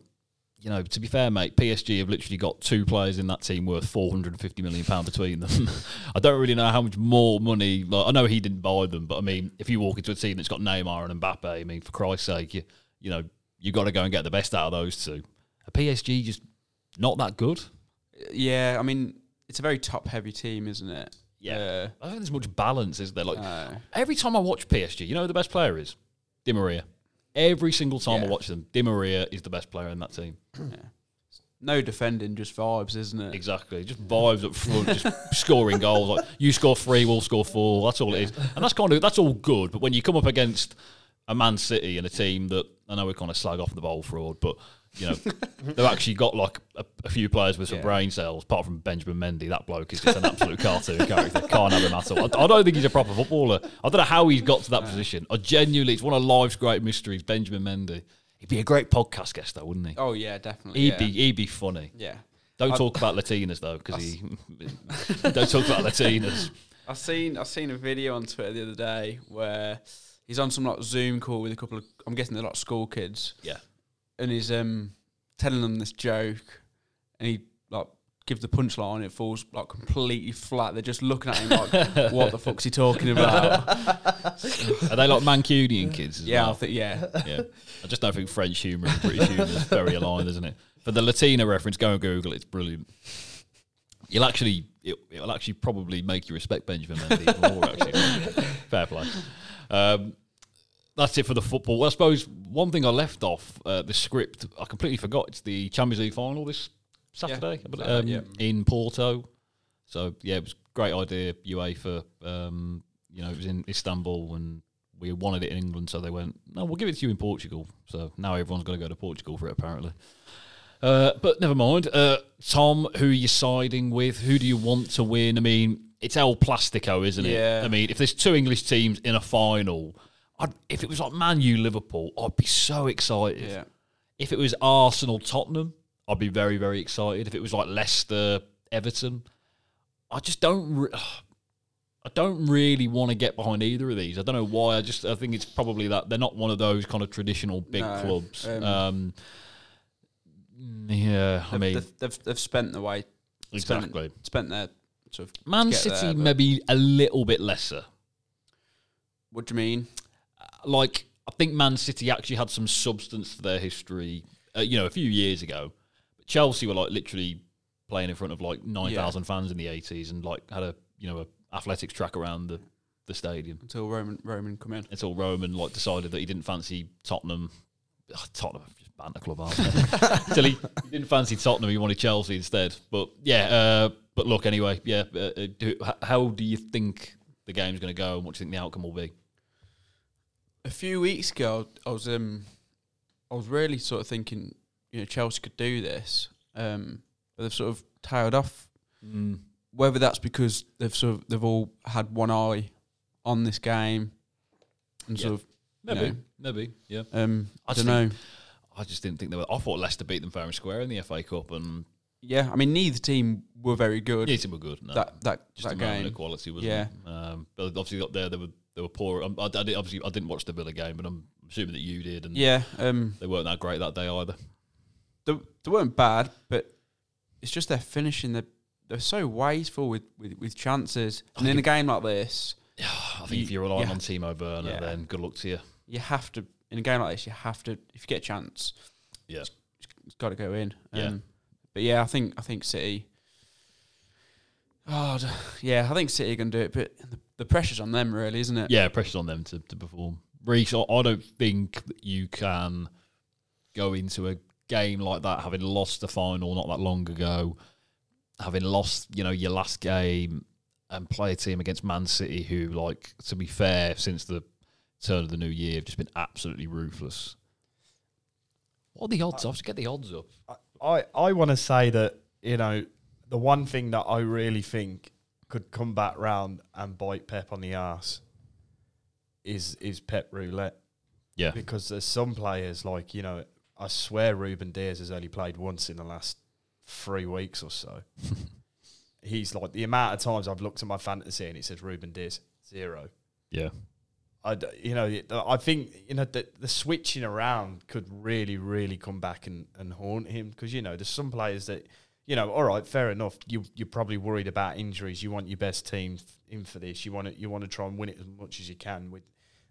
you know, to be fair, mate, PSG have literally got two players in that team worth four hundred and fifty million pound between them. I don't really know how much more money. Like, I know he didn't buy them, but I mean, if you walk into a team that's got Neymar and Mbappe, I mean, for Christ's sake, you you know, you got to go and get the best out of those two. A PSG just not that good. yeah, I mean, it's a very top heavy team, isn't it? Yeah. I don't think there's much balance, is there? Like Uh, every time I watch PSG, you know who the best player is? Di Maria. Every single time I Yeah. watch them, Di Maria is the best player in that team. no defending, just vibes, isn't it? Exactly. Just vibes up front, just scoring goals. Like you score three, we'll score four. That's all it is. And that's kind of that's all good. But when you come up against a Man City and a team that I know we kind of slag off the bowl fraud, but you know they've actually got like a, a few players with some Yeah. brain cells. Apart from Benjamin Mendy, that bloke is just an absolute cartoon character. Can't have him at all. I, I don't think he's a proper footballer. I don't know how he's got to that position. I genuinely, it's one of life's great mysteries. Benjamin Mendy. He'd be a great podcast guest though, wouldn't he? Oh yeah, definitely. He'd yeah. be he'd be funny. Yeah. Don't I- talk about Latinas though, because he don't talk about Latinas. I seen I seen a video on Twitter the other day where he's on some like Zoom call with a couple of I'm guessing they're like school kids, Yeah, and he's um telling them this joke, and he like gives the punchline, and it falls like completely flat. They're just looking at him like, "What the fuck's he talking about?" are they like Mancunian kids? As yeah, I well? think yeah. yeah. I just don't think French humour and British humour is very aligned, isn't it? For the Latina reference, go and Google it. It's brilliant. You'll actually, it, it'll actually probably make you respect Benjamin Mendy even more. Actually, fair play. Um, that's it for the football. I suppose one thing I left off uh, the script, I completely forgot. It's the Champions League final this Saturday believe, um, Saturday, in Porto. So yeah, it was a great idea. UEFA, um, you know, it was in Istanbul and we wanted it in England, so they went, no, we'll give it to you in Portugal. So now everyone's got to go to Portugal for it, apparently. Uh, but never mind. Uh, Tom, who are you siding with? Who do you want to win? I mean, it's El Plastico, isn't it? Yeah. I mean, if there's two English teams in a final, I'd, if it was like Man U Liverpool, I'd be so excited. Yeah. If it was Arsenal Tottenham, I'd be very very excited. If it was like Leicester Everton, I just don't. Re- I don't really want to get behind either of these. I don't know why. I just I think it's probably that they're not one of those kind of traditional big No, clubs. um, Um, yeah, I mean they've, they've, they've spent the way spent- exactly. spent their sort of. Man City there, maybe a little bit lesser. What do you mean? Like I think Man City actually had some substance to their history. Uh, you know, a few years ago, but Chelsea were like literally playing in front of like nine thousand fans in the eighties, and like had a you know a athletics track around the the stadium. Until Roman Roman come in. Until Roman like decided that he didn't fancy Tottenham. Tottenham just banter club, aren't? Until he, he didn't fancy Tottenham, he wanted Chelsea instead. But yeah, uh, but look anyway. Yeah, uh, uh, do, how do you think the game's going to go, and what do you think the outcome will be? A few weeks ago, I was um, I was really sort of thinking, you know, Chelsea could do this, um, but they've sort of tailed off. Mm. Whether that's because they've sort of they've all had one eye on this game, and Yeah. sort of Maybe, know. maybe, yeah. um, I don't know. I just didn't think they were. I thought Leicester beat them fair and square in the FA Cup, and Yeah, I mean, neither team were very good. yeah, they were good. No, that that just that a game. of quality, wasn't Yeah. it? Um, but obviously up there, they were they were poor. Um, I, I did, obviously I didn't watch the Villa game, but I'm assuming that you did, and Yeah, um, they weren't that great that day either. they, they weren't bad, but it's just their finishing. They're, they're so wasteful with, with, with chances. And in a game like this, I think You- if you're relying yeah. on Timo Werner, Yeah. then good luck to you. you have to, in a game like this, you have to, if you get a chance, Yeah. it's got to go in. Yeah. Um, but yeah, I think I think City. Oh yeah, I think City are going to do it, but in the, the pressure's on them, really, isn't it? Yeah, pressure's on them to, to perform. Reece, I I don't think that you can go into a game like that having lost the final not that long ago, having lost, you know, your last game and play a team against Man City who, like, to be fair, since the turn of the new year have just been absolutely ruthless. What are the odds? I'll just get the odds up. I, I want to say that, you know, the one thing that I really think could come back round and bite Pep on the arse is is Pep roulette. Yeah. Because there's some players like, you know, I swear Ruben Dias has only played once in the last three weeks or so. He's like the amount of times I've looked at my fantasy and it says Ruben Dias zero. Yeah. I, you know, I think you know the, the switching around could really, really come back and, and haunt him because you know there's some players that, you know, all right, fair enough. You you're probably worried about injuries. You want your best team in for this. You want to you want to try and win it as much as you can with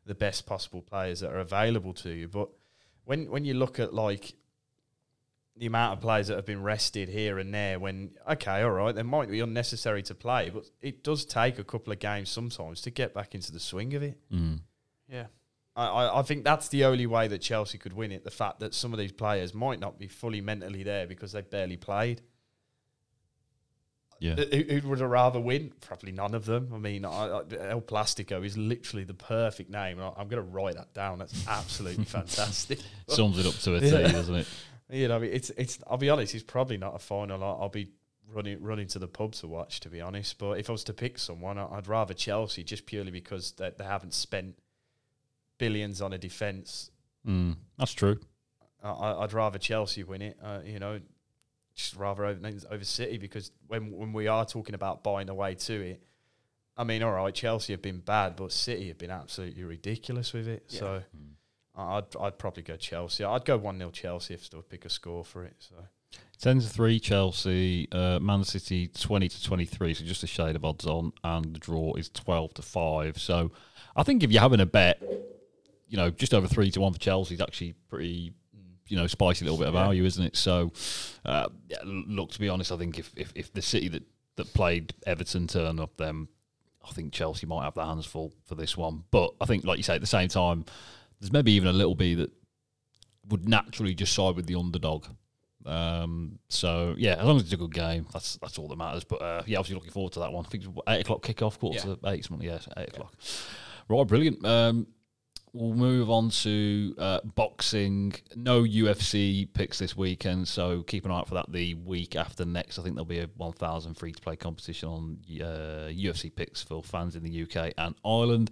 the best possible players that are available to you. But when when you look at like the amount of players that have been rested here and there, when okay, all right, they might be unnecessary to play, but it does take a couple of games sometimes to get back into the swing of it. Mm. Yeah. I, I, I think that's the only way that Chelsea could win it. The fact that some of these players might not be fully mentally there because they barely played. Yeah. Who, who would have rather win? Probably none of them. I mean, I, I, El Plastico is literally the perfect name. I, I'm going to write that down. That's absolutely fantastic. Sums it up to a T, Yeah. doesn't it? You know, it's it's. I'll be honest. He's probably not a final. I'll, I'll be running running to the pub to watch. To be honest, but if I was to pick someone, I'd rather Chelsea just purely because they, they haven't spent billions on a defence Mm. That's true. I- I, I'd rather Chelsea win it. Uh, you know, just rather over, over City because when when we are talking about buying away to it, I mean, all right, Chelsea have been bad, but City have been absolutely ridiculous with it. Yeah. So I- I'd I'd probably go Chelsea. I'd go one 0 Chelsea if they to pick a score for it. So 10 to 3 Chelsea, uh, Man City 20 to 23, so just a shade of odds on, and the draw is 12 to 5. So I think if you're having a bet, you know, just over 3 to 1 for Chelsea is actually pretty, you know, spicy little bit of Yeah. value, isn't it? So, uh, yeah, look, to be honest, I think if, if, if the City that, that played Everton turn up, then I think Chelsea might have their hands full for this one. But I think, like you say, at the same time, there's maybe even a little bit that would naturally just side with the underdog. Um, so yeah, as long as it's a good game, that's that's all that matters. But uh, yeah, obviously looking forward to that one. I think it's eight o'clock kickoff, quarter Yeah. to eight, something. Yeah, eight o'clock. Right, brilliant. Um, we'll move on to uh, boxing. No UFC picks this weekend, so keep an eye out for that. The week after next, I think there'll be a 1,000 free to play competition on uh, UFC picks for fans in the UK and Ireland.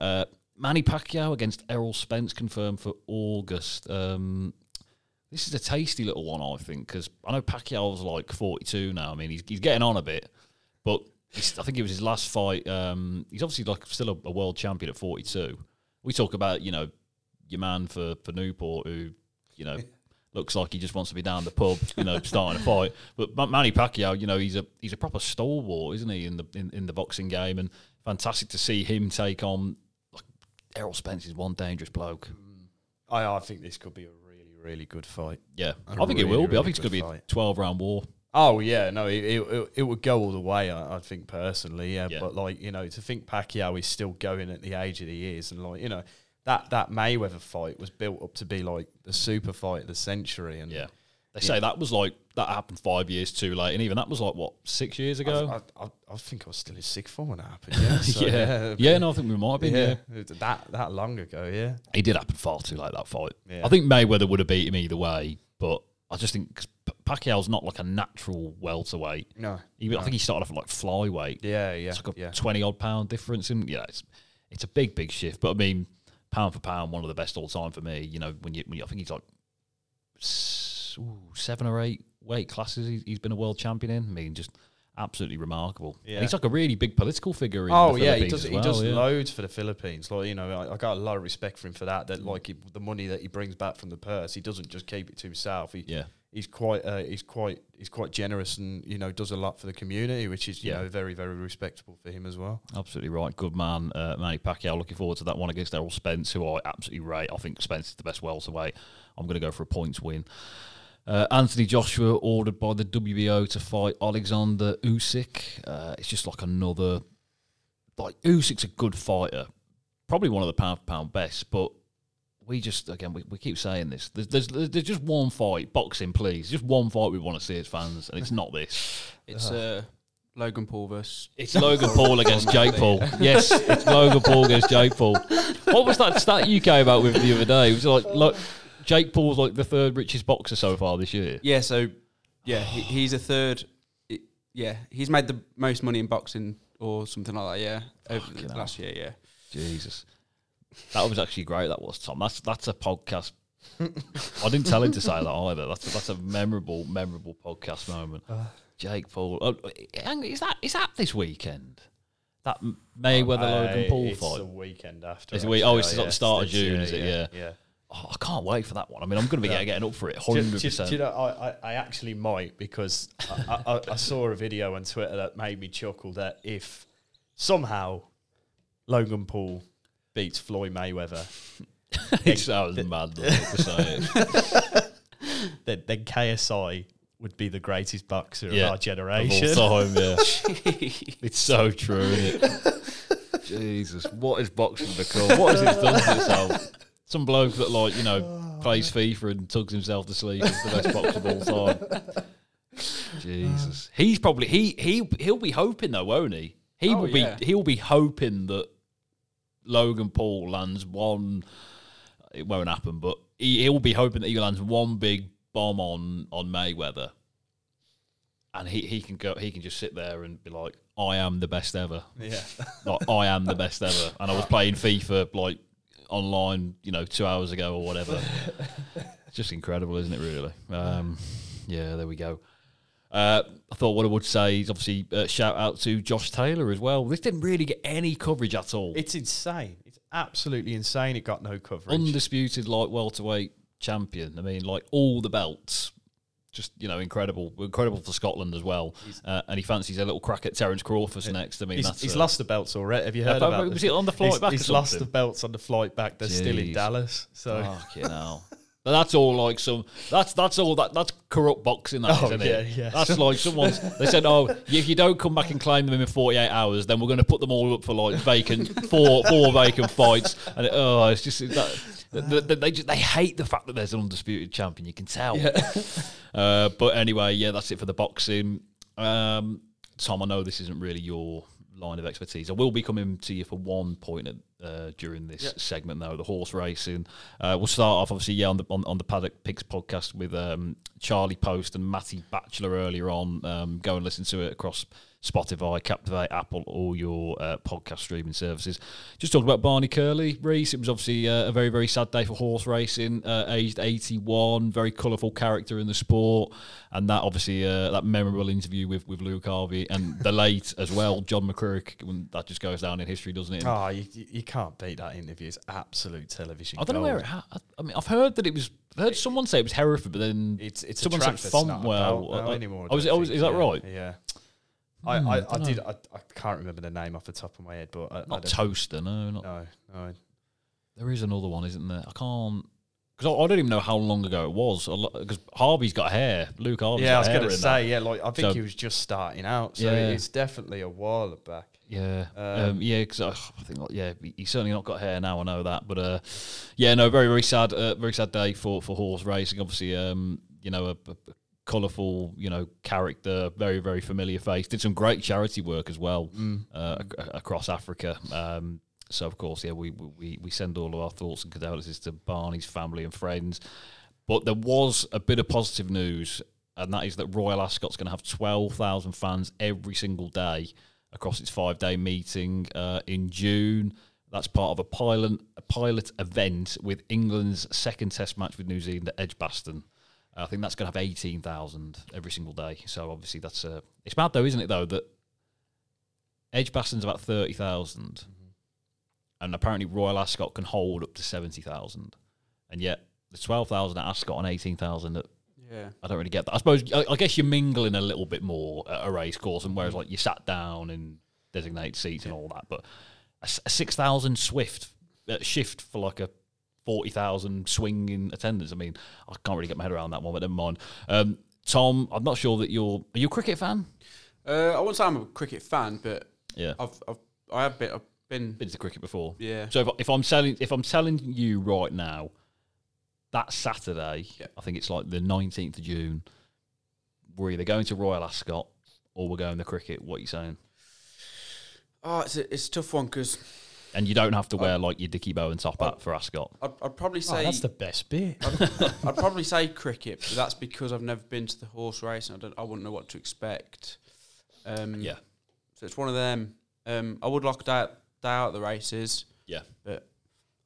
Uh, Manny Pacquiao against Errol Spence confirmed for August. Um, this is a tasty little one, I think, because I know Pacquiao's like 42 now. I mean, he's, he's getting on a bit, but I think it was his last fight. Um, he's obviously like still a, a world champion at 42. We talk about, you know, your man for, for Newport who, you know, looks like he just wants to be down the pub, you know, starting a fight. But Manny Pacquiao, you know, he's a he's a proper stalwart, isn't he, in the in, in the boxing game? And fantastic to see him take on like Errol Spence is one dangerous bloke. Mm. I I think this could be a really really good fight. Yeah, A I think it really, will be. I think it's going to be a 12 round war. Oh yeah, no, it it, it, it would go all the way. I, I think personally, yeah, Yeah. But like you know, to think Pacquiao is still going at the age that he is, and like you know, that that Mayweather fight was built up to be like the super fight of the century, and Yeah. They say that was like, that happened five years too late. And even that was like, what, six years ago? I, I, I think I was still in sixth form when that happened. Yeah, so, yeah. Yeah, no, I think we might have been. Yeah. yeah, that that long ago. Yeah, He did happen far too late, that fight. Yeah. I think Mayweather would have beat him either way, but I just think Pacquiao's not like a natural welterweight. no, He, I think he started off at like flyweight. yeah, yeah, It's like a yeah. 20 odd pound difference. And yeah, it's, it's a big, big shift. But I mean, pound for pound, one of the best all time for me. You know, when you, when you I think he's like ooh, seven or eight weight classes he's, he's been a world champion in. I mean, just absolutely remarkable. And Yeah. he's like a really big political figure. In Oh yeah, he does. as He does yeah. loads for the Philippines. Like you know, I, I got a lot of respect for him for that. That like he, the money that he brings back from the purse, he doesn't just keep it to himself. He, Yeah. He's quite, uh, he's quite, he's quite generous, and you know, does a lot for the community, which is you Yeah. know very, very respectable for him as well. Absolutely right. Good man, uh, Manny Pacquiao. Looking forward to that one against Errol Spence, who I absolutely rate. I think Spence is the best welterweight. I'm going to go for a points win. Uh, Anthony Joshua ordered by the WBO to fight Alexander Usyk. Uh, it's just like another. Like Usyk's a good fighter, probably one of the pound for pound best, but we just again we, we keep saying this. There's, there's there's just one fight, boxing, please. Just one fight we want to see as fans, and it's not this. It's uh, Logan Paul versus. It's Logan Paul against Jake Paul. Yes, it's Logan Paul against Jake Paul. What was that stat you came out with the other day? It was like, look, Jake Paul's like the third richest boxer so far this year. Yeah, so yeah, he, he's a third. i- Yeah, he's made the most money in boxing or something like that. Yeah, over Fucking the hell. last year. Yeah, Jesus. That was actually great. That was Tom. That's that's a podcast. I didn't tell him to say that either. That's a, that's a memorable, memorable podcast moment. Jake Paul. Oh, hang- is that is that this weekend? That Mayweather Logan Uh, Paul it's fight. the weekend after. Is it week- oh, actually. it's at the start of it's- June, is it? Yeah. yeah. Oh, I can't wait for that one. I mean, I'm going to be Yeah. getting up for it, Do, hundred do- do percent. you know, I, I, I actually might because I, I, I saw a video on Twitter that made me chuckle that if somehow Logan Paul beats Floyd Mayweather, It sounds mad doesn't to say it. then, then KSI would be the greatest boxer Yeah, of our of generation. all time. Yeah, it's so true, isn't it? Jesus, what is boxing become? What has it done to itself? Some bloke that like you know plays FIFA and tugs himself to sleep is the best boxer of all time. Jesus, he's probably he he he'll be hoping though, won't he? He Oh, will be yeah. he'll be hoping that Logan Paul lands one. It won't happen, but he, he'll be hoping that he lands one big bomb on on Mayweather, and he, he can go. He can just sit there and be like, "I am the best ever." yeah. Like, I am the best ever. And I was playing FIFA like online, you know, two hours ago or whatever. it's just incredible, isn't it? Really. Um, yeah, there we go. Uh, I thought what I would say is obviously uh, shout out to Josh Taylor as well. This didn't really get any coverage at all. It's insane. It's absolutely insane. It got no coverage. undisputed light welterweight champion. I mean, like all the belts, just you know, incredible, incredible for Scotland as well. Uh, and he fancies a little crack at Terence Crawford next. I mean, he's, that's he's lost the belts already. Have you heard about was this? it on the flight he's, back He's lost the belts on the flight back. They're still in Dallas. So Fucking hell. But that's all like some. That's that's all that that's corrupt boxing. That Oh, not yeah, it? yeah. That's like someone's. They said, "Oh, if you don't come back and claim them in forty eight hours, then we're going to put them all up for like vacant four four vacant fights." And it, oh, it's just that. They, they, they just they hate the fact that there's an undisputed champion. You can tell. uh, but anyway, yeah, that's it for the boxing. Um, Tom, I know this isn't really your line of expertise. I will be coming to you for one point at, uh, during this segment, though the horse racing. Uh, we'll start off, obviously, yeah, on the on, on the Paddock Picks podcast with um, Charlie Post and Matty Batchelor earlier on. Um, go and listen to it across Spotify, Captivate, Apple, all your uh, podcast streaming services. Just talked about Barney Curley, Reese. It was obviously uh, a very, very sad day for horse racing. Uh, aged 81, very colourful character in the sport. And that obviously, uh, that memorable interview with, with Luke Harvey and the late as well, John McCririck. when That just goes down in history, doesn't it? Oh, you you can't beat that interview. It's absolute television. I don't know where it. Ha- I mean, I've heard that it was. I've heard someone say it was Hereford, but then It's it's someone a said track that's not Fontwell. now I- uh, anymore. I is, it, oh, don't oh, is, that Yeah, right? Yeah. Hmm, I, I, I did I, I can't remember the name off the top of my head, but I, I Not Towcester, no, not. no, no. There is another one, isn't there? I can't. Because I, I don't even know how long ago it was. Because Harvey's got hair. Luke Harvey's Yeah, I was going to say, that. yeah, like I think So- he was just starting out, so Yeah. it's definitely a while back. Yeah, Um, um, yeah, because I, I think, yeah, he's certainly not got hair now. I know that, but uh, yeah, no, very, very sad, uh, very sad day for for horse racing. Obviously, um, you know, a, a, a colourful, you know, character, very, very familiar face. Did some great charity work as well uh, ac- across Africa. Um, so, of course, yeah, we, we we send all of our thoughts and condolences to Barney's family and friends. But there was a bit of positive news, and that is that Royal Ascot's going to have 12,000 fans every single day across its five day meeting uh, in June. That's part of a pilot, a pilot event with England's second test match with New Zealand at Edgbaston. I think that's going to have 18,000 every single day. So obviously that's uh, it's mad though, isn't it? Though that Edgbaston's about 30,000, and apparently Royal Ascot can hold up to 70,000, and yet the 12,000 at Ascot and 18,000 at Yeah. I don't really get that. I suppose I, I guess you're mingling a little bit more at a race course, and whereas like you sat down in designated seats and all that, but a six thousand Swift uh, shift for like a forty thousand swing in attendance. I mean, I can't really get my head around that one, but never mind. Um, Tom, I'm not sure that you're. Are you a cricket fan? Uh, I wouldn't say I'm a cricket fan, but Yeah, I've, I've I have been I've been been to cricket before. yeah. So if, if I'm selling, if I'm telling you right now, that Saturday, Yeah. I think it's like the 19th of June. We're either going to Royal Ascot or we're going to cricket. What are you saying? Oh, it's a, it's a tough one because And you don't have to wear like your Dickie Bowen top hat for Ascot. I'd, I'd probably Oh, say that's the best bit. I'd probably say cricket, but that's because I've never been to the horse race and I don't I wouldn't know what to expect. Um, Yeah, so it's one of them. Um, I would like day out, day out the races, yeah. but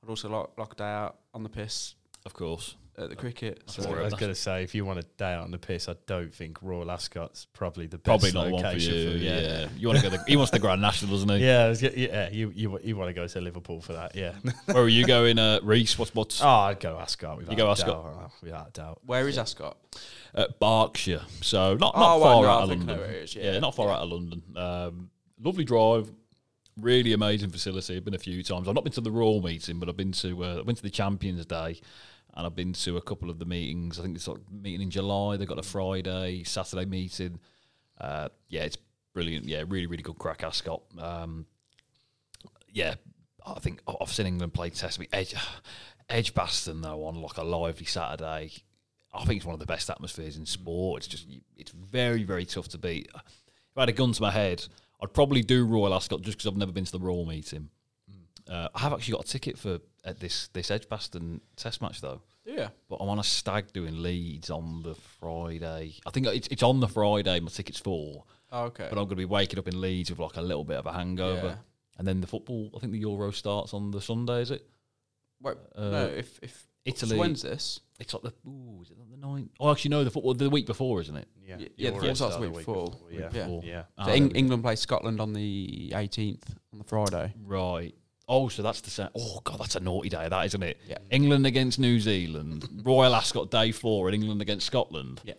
I'd also lock, like a day out on the piss Of course. at the cricket. So I was going to say, if you want a day out on the piss, I don't think Royal Ascot's probably the best Probably not one for location you. for yeah. You want to go? The, he wants the Grand National, doesn't he? Yeah, was yeah, you you you want to go to Liverpool for that? Yeah. Where are you going, uh, Reese? What's what's oh, I'd go Ascot. Without go Ascot? doubt, uh, without a doubt. where is Ascot? uh, Berkshire? So not not Oh, well, far no, out of London. I know where it is, yeah. yeah. not far out of London. Um, lovely drive. Really amazing facility. I've been a few times. I've not been to the Royal meeting, but I've been to uh, I went to the Champions Day, and I've been to a couple of the meetings. I think it's like meeting in July. They've got a Friday, Saturday meeting. Uh, yeah, it's brilliant. Yeah, really, really good crack Ascot. Um, yeah, I think I've seen England play Test. Edge, Edgbaston though on like a lively Saturday. I think it's one of the best atmospheres in sport. It's just it's very very tough to beat. If I had a gun to my head, I'd probably do Royal Ascot just because I've never been to the Royal meeting. Uh, I have actually got a ticket for at this this Edgbaston Test match though, Yeah. but I'm on a stag doing Leeds on the Friday. I think it's it's on the Friday. My ticket's for, Oh, okay. but I'm going to be waking up in Leeds with like a little bit of a hangover. Yeah. And then the football, I think the Euro starts on the Sunday, is it? Wait, Uh, no, if if Italy. So when's this? It's like the ooh, is it on the ninth? Oh, actually, no, the football the week before, isn't it? Yeah, Y- yeah, the Euros football starts the week before. Yeah, Yeah. Before. yeah. Ah, So there Eng- England plays Scotland on the 18th on the Friday. Right. Oh, so that's the same. Oh god, that's a naughty day, that isn't it? Yeah. England against New Zealand, Royal Ascot day four, and England against Scotland. Yeah.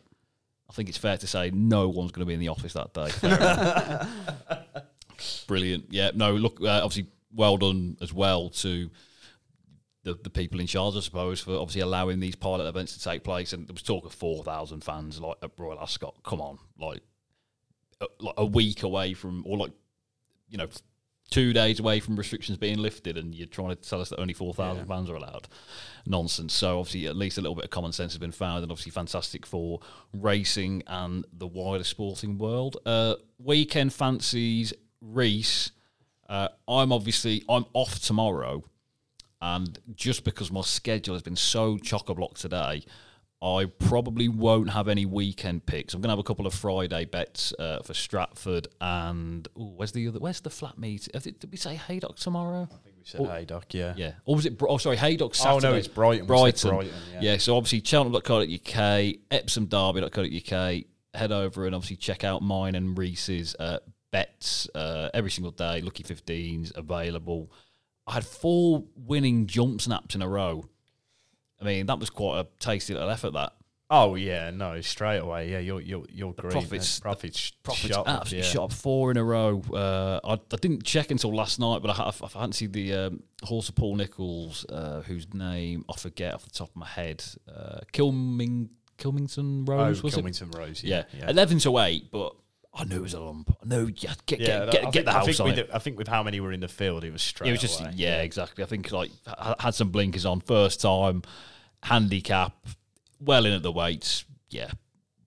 I think it's fair to say no one's going to be in the office that day. Brilliant. Yeah. No. Look. Uh, obviously, well done as well to the, the people in charge, I suppose, for obviously allowing these pilot events to take place. And there was talk of four thousand fans, like at Royal Ascot. Come on, like, a, like a week away from, or like, you know, two days away from restrictions being lifted, and you're trying to tell us that only four thousand fans are allowed. Nonsense. So obviously, at least a little bit of common sense has been found, and obviously, fantastic for racing and the wider sporting world. Uh, weekend fancies, Reese. Uh, I'm obviously I'm off tomorrow, and just because my schedule has been so chock a block today, I probably won't have any weekend picks. I'm gonna have a couple of Friday bets uh, for Stratford and ooh, where's the other? Where's the flat meet? Did we say Haydock tomorrow? I think we said Haydock, yeah. Yeah, or was it? Oh, sorry, Haydock Oh no, it's Brighton. Brighton. Brighton, yeah. Yeah, so obviously cheltenham.co.uk, epsomderby.co.uk, head over and obviously check out mine and Reese's uh, bets uh, every single day. Lucky 15s available. I had four winning jump snaps in a row. I mean, that was quite a tasty little effort, that. Oh yeah, no, straight away. Yeah, you're you're you're green. profits- profits, Profits shot up, absolutely yeah. shot up four in a row. Uh, I, I didn't check until last night, but I, I, I fancied the um, horse of Paul Nicholls, uh, whose name I forget off the top of my head. Uh, Kilming, Kilmington Oh, Rose, was it? Kilmington Rose. Yeah. Yeah, yeah. eleven to eight, but Oh, I knew it was a lump. I knew yeah, get Yeah, get get, I get think- the I house think on with it. I think with how many were in the field, it was straight. It was just away. yeah, exactly. I think like ha- had some blinkers on first time, handicap, well in at the weights. Yeah,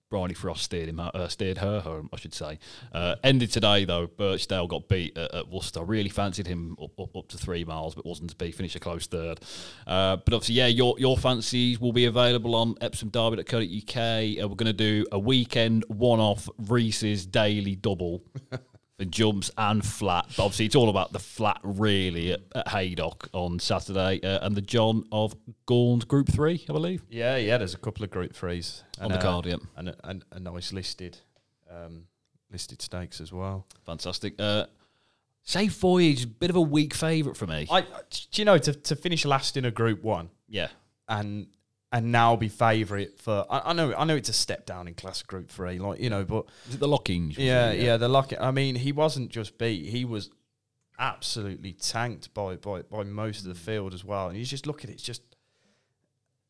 Bryony Frost steered him, uh, steered her home, I should say. Uh, ended today though. Birchdale got beat at, at Worcester. Really fancied him up, up, up to three miles, but wasn't to be. Finished a close third. Uh, but obviously, yeah, your your fancies will be available on EpsomDerby.co.uk. Uh, we're going to do a weekend one-off Reese's daily double for jumps and flat. But obviously, it's all about the flat really at, at Haydock on Saturday, uh, and the John of Gaunt Group Three, I believe, Yeah, yeah. There's a couple of group threes on the uh, card. Yeah, and a, and a nice listed, um, listed stakes as well. fantastic. Uh, Safe Voyage, a bit of a weak favourite for me. I, do you know, to to finish last in a group one yeah, and and now be favourite for, I, I know, I know it's a step down in class group three, like you know, but is it the Lockings? was yeah, yeah, the luck. I mean, he wasn't just beat; he was absolutely tanked by by by most of the hmm. field as well. And you just look at it; it's just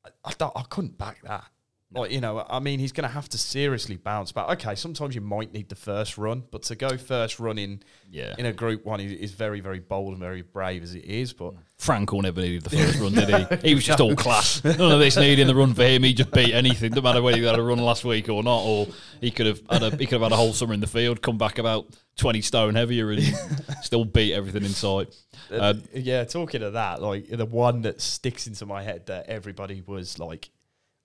I, I, I couldn't back that. Like you know, I mean, he's going to have to seriously bounce back. Okay, sometimes you might need the first run, but to go first run in yeah. in a Group One is, is very very bold and very brave as it is. But Frankel never needed the first run, did he? He was just all class. None of this needing the run for him. He just beat anything. No matter whether he had a run last week or not, or he could have had a he could have had a whole summer in the field, come back about twenty stone heavier, and still beat everything in sight. Uh, Um, yeah, talking of that, like the one that sticks into my head that everybody was like,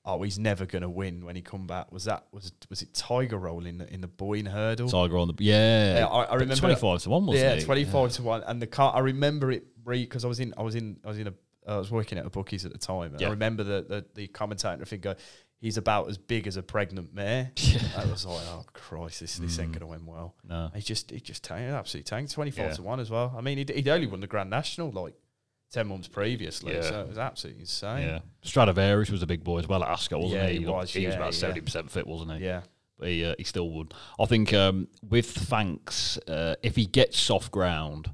"Oh, he's never going to win when he come back." Was that was was it Tiger Roll in the, in the Boyne hurdle? Tiger on the yeah. Yeah, I- I remember- twenty five to one, wasn't yeah, it? twenty five to one, and the car. I remember it because I was in I was in I was in a I was working at a bookies at the time. And Yeah. I remember the, the the commentator. I think go, he's about as big as a pregnant mare. I was like, oh Christ, this this ain't Mm. gonna win well. No. He just he just tanked, absolutely tanked. Twenty four Yeah. to one as well. I mean, he'd, he'd only won the Grand National like ten months previously, Yeah. so it was absolutely insane. Yeah. Stradivarius was a big boy as well at Ascot, wasn't Yeah, he? he was, He was yeah, about yeah. seventy percent fit, wasn't he? yeah. But he, uh, he still would. I think um, with Thanks, uh, if he gets soft ground,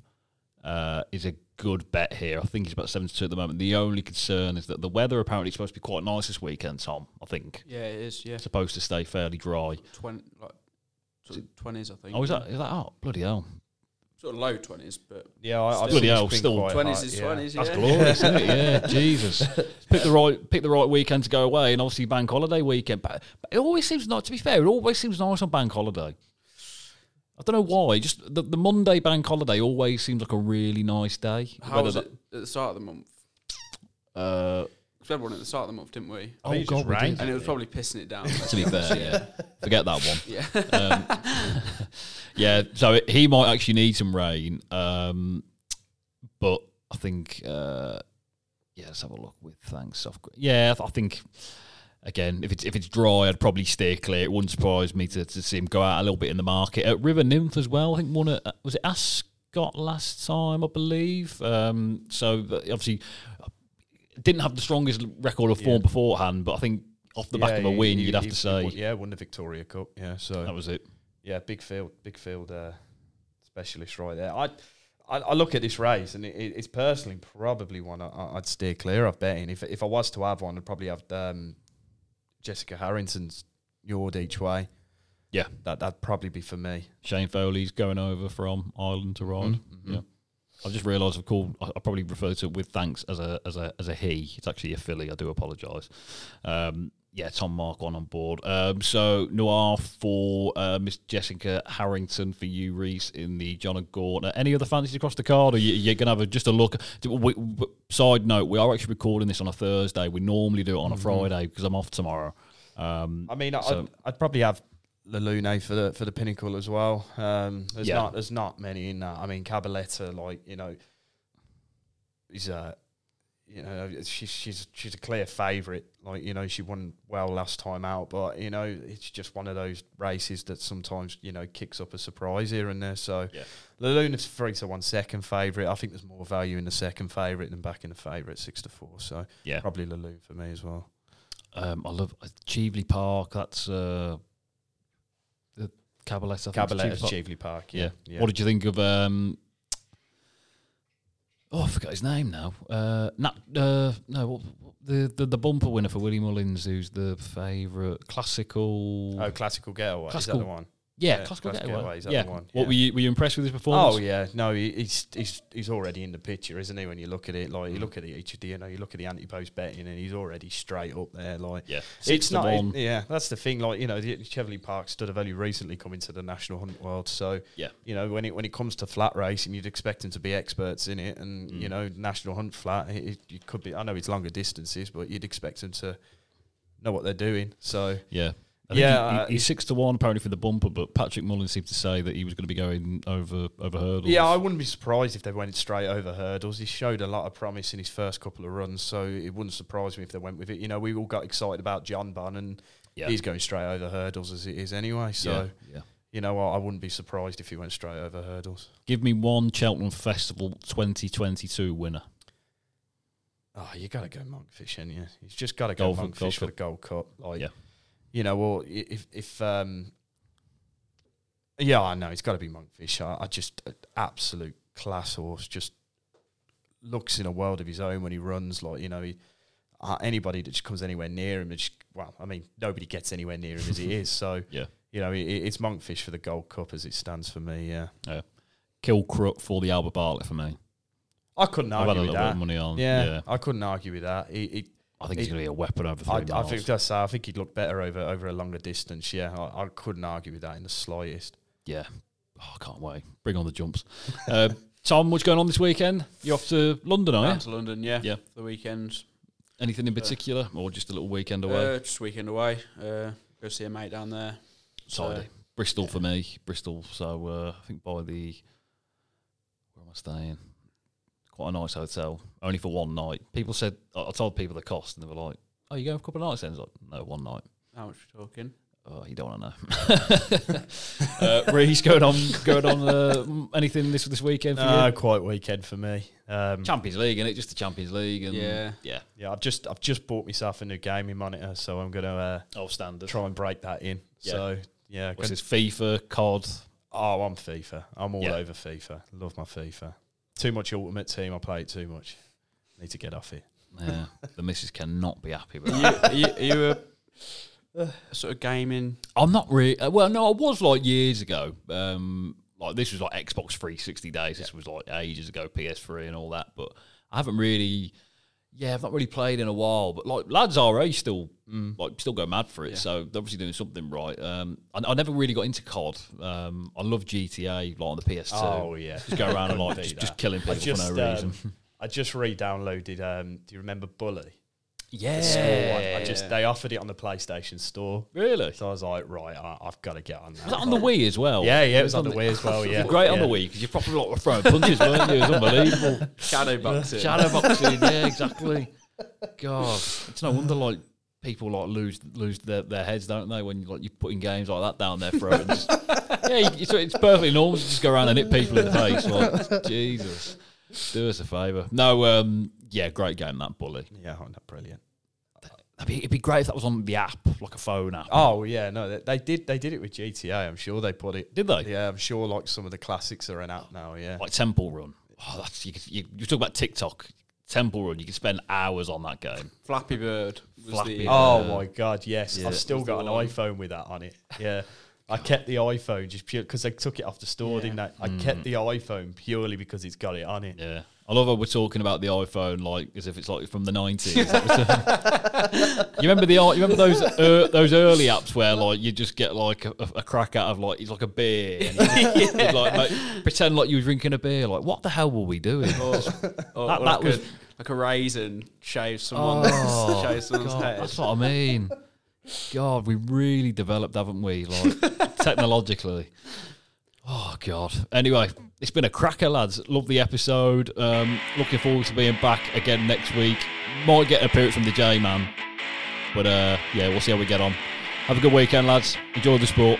uh, is a good bet here. I think he's about 72 at the moment. The only concern is that the weather apparently is supposed to be quite nice this weekend, Tom. I think. Yeah, it is. Yeah, It's supposed to stay fairly dry. twenty like twenties, I think. Oh, is that, is that oh, bloody hell. Sort of low twenties? But Yeah, I, I've Bloody hell, it's still 20s hot, is yeah. 20s, That's yeah. glorious, isn't it? Yeah, Jesus. Pick the right, pick the right weekend to go away, and obviously bank holiday weekend. But, but it always seems not. To be fair, it always seems nice on bank holiday. I don't know why. Just the, the Monday bank holiday always seems like a really nice day. how Whether was that- it at the start of the month? Uh, 'Cause we had one at the start of the month, didn't we? I think it just we did. And it was probably pissing it down. to be fair, yeah. Forget that one. yeah. Um, yeah, so it, he might actually need some rain. Um, but I think, uh, yeah, let's have a look with thanks. Soft, gr- yeah, I th- I think again, if it's if it's dry, I'd probably steer clear. It wouldn't surprise me to, to see him go out a little bit in the market. At River Nymph as well, I think one at, was it Ascot last time, I believe. Um, so that- obviously didn't have the strongest record of form Yeah. beforehand, but I think off the back of a win, he- you'd have he- to say won- yeah, won the Victoria Cup. Yeah, so that was it. yeah, big field, big field uh, specialist right there. I, I, I look at this race and it, it- it's personally probably one I, I'd steer clear of betting. If if I was to have one, I'd probably have um, Jessica Harrington's Njord each way. Yeah. that that'd probably be for me. Shane Foley's going over from Ireland to ride. Mhm. Yeah. I've just realised I've called. I I probably refer to it with thanks as a as a as a he. It's actually a filly. I do apologise. Um, yeah, Tom Marquand on board. Um, so Njord for uh, Miss Jessica Harrington for you, Reese, in the John of Gaunt. Any other fancies across the card, or you, you're gonna have a, just a look? We, we, side note: We are actually recording this on a Thursday. We normally do it on a Friday because I'm off tomorrow. Um, I mean, I'd, I'd probably have La Lune for the for the pinnacle as well. Um, there's Yeah. not there's not many in that. I mean, Cabaletta, like you know, is a you know she's she's she's a clear favourite. Like you know, she won well last time out, but you know, it's just one of those races that sometimes you know kicks up a surprise here and there. So, Yeah. La Luna's three to one second favourite. I think there's more value in the second favourite than back in the favourite six to four. So, yeah, probably La Lune for me as well. Um, I love uh, Cheveley Park. That's uh, Cabaletta. I Cabaletta's Park. Cheveley Park. Yeah. Yeah, yeah. What did you think of? Um, oh, I forgot his name now. Uh, Nat, uh, no, the, the the bumper winner for Willie Mullins, who's the favourite classical. Oh, Classic Getaway. Classical- Is that the one? Yeah, yeah, classical Classic Getaway. Getaway, is that yeah. one? What Yeah. were you were you impressed with his performance? Oh yeah, no, he, he's he's he's already in the picture, isn't he? When you look at it, like Mm. you look at the HD, you know, you look at the anti-post betting, and he's already straight up there. Like yeah. Six it's not, one. yeah, that's the thing. Like you know, the Cheveley Park stud have only recently come into the national hunt world, so Yeah. you know, when it when it comes to flat racing, you'd expect them to be experts in it, and you Mm. know, national hunt flat, it, it, it could be. I know it's longer distances, but you'd expect them to know what they're doing. So Yeah. Yeah, he- he- uh, he's six to one apparently for the bumper, but Patrick Mullins seemed to say that he was going to be going over over hurdles. Yeah, I wouldn't be surprised if they went straight over hurdles. He showed a lot of promise in his first couple of runs, so it wouldn't surprise me if they went with it. You know, we all got excited about Jonbon, and yeah, he's going straight over hurdles as it is anyway. So, yeah, yeah. you know, I, I wouldn't be surprised if he went straight over hurdles. Give me one Cheltenham Festival 2022 winner. Oh, you got to go monkfish, ain't you? He's just got to go Gold monkfish Gold for the Gold Cup. Like, Yeah. You know, i- if if um, yeah, I know it's got to be monkfish. I, I just uh, absolute class horse. Just looks in a world of his own when he runs. Like you know, he, uh, anybody that just comes anywhere near him, it's, well, I mean, nobody gets anywhere near him as he is. So Yeah. you know, it, it's monkfish for the Gold Cup as it stands for me. Yeah, yeah. Kilcruit for the Albert Bartlett for me. I couldn't I've had a argue little with bit that. of money on. Yeah, Yeah, I couldn't argue with that. He, he, I think he's going to be a weapon over three I, I miles. think that's. I think he'd look better over over a longer distance. Yeah, I, I couldn't argue with that in the slightest. yeah, oh, I can't wait. Bring on the jumps. uh, Tom, what's going on this weekend? You off to London, are Down you? to London, yeah. Yeah. The weekend. Anything in particular, or just a little weekend away? Uh, just weekend away. Uh, go see a mate down there. Tidy. Bristol for me. Bristol. So uh, I think by the where am I staying? Quite a nice hotel, only for one night. People said I I told people the cost, and they were like, "Oh, you going for a couple of nights?" then?" I was like, "No, one night." How much we talking? Oh, you don't want to know. uh, Reese, going on, going on. Uh, anything this this weekend for No, you? quite weekend for me. Um, Champions League, is it? Just the Champions League, and Yeah. yeah. yeah, I've just I've just bought myself a new gaming monitor, so I'm gonna uh, Oh, standard. try and break that in. Yeah. So yeah, What's can- this? FIFA, COD. oh, I'm FIFA. I'm all Yeah. over FIFA. Love my FIFA. Too much Ultimate Team. I play it too much. Need to get off it. Yeah, the missus cannot be happy with Are that. you, are you, are you a, a sort of gaming? I'm not really. uh, Well, no, I was like years ago. Um, like this was like Xbox 360 days. This was like ages ago, PS3 and all that. But I haven't really. Yeah, I've not really played in a while. But like lads our age still like still go mad for it. So they're obviously doing something right. Um, I, I never really got into COD. Um, I love GTA like on the PS2. Oh yeah, Just go around and like just, just killing people just, for no um, reason. I just re-downloaded. Um, do you remember Bully? Yeah, The school one. I just they offered it on the PlayStation Store, really. so I was like, right, I, I've got to get on that. Was that on the Wii as well? Yeah, yeah, it was on the Wii as well. Yeah, Great on the Wii because you're probably like throwing punches, weren't you? It was unbelievable. Shadow boxing. Shadow boxing, yeah, exactly. God, it's no wonder like people like lose lose their, their heads, don't they? When you like you're putting games like that down their throat. And just, yeah, you, it's, it's perfectly normal to just go around and hit people in the face. Like Jesus, do us a favour. No, um, yeah, great game that bully. Yeah, oh, no, brilliant. That'd be, it'd be great if that was on the app, like a phone app. Oh yeah, no, they, they did they did it with GTA. I'm sure they put it. Did they? Yeah, I'm sure like some of the classics are an app now. Yeah, Like Temple Run. Oh, that's you, could- you, you talk about TikTok. Temple Run, you can spend hours on that game. Flappy Bird. Was Flappy the, Oh Uh, my god, yes! yeah. I've still got an one. iPhone with that on it. Yeah, I kept the iPhone just pure because they took it off the store, Yeah. didn't they? I kept the iPhone purely because it's got it on it. Yeah. I love how we're talking about the iPhone like as if it's like from the nineties. you remember the you remember those uh, those early apps where like you just get like a, a crack out of like it's like a beer, and you, you'd, like make- pretend like you were drinking a beer. Like what the hell were we doing? or, or, That- or that like, was- a, like a raisin shave someone's, Oh, shave someone's God, head. that's what I mean. God, we really developed, haven't we? Like technologically. Oh God. Anyway, it's been a cracker, lads. Love the episode. Um, looking forward to being back again next week. Might get an appearance from the J Man, but uh, yeah, we'll see how we get on. Have a good weekend, lads. Enjoy the sport.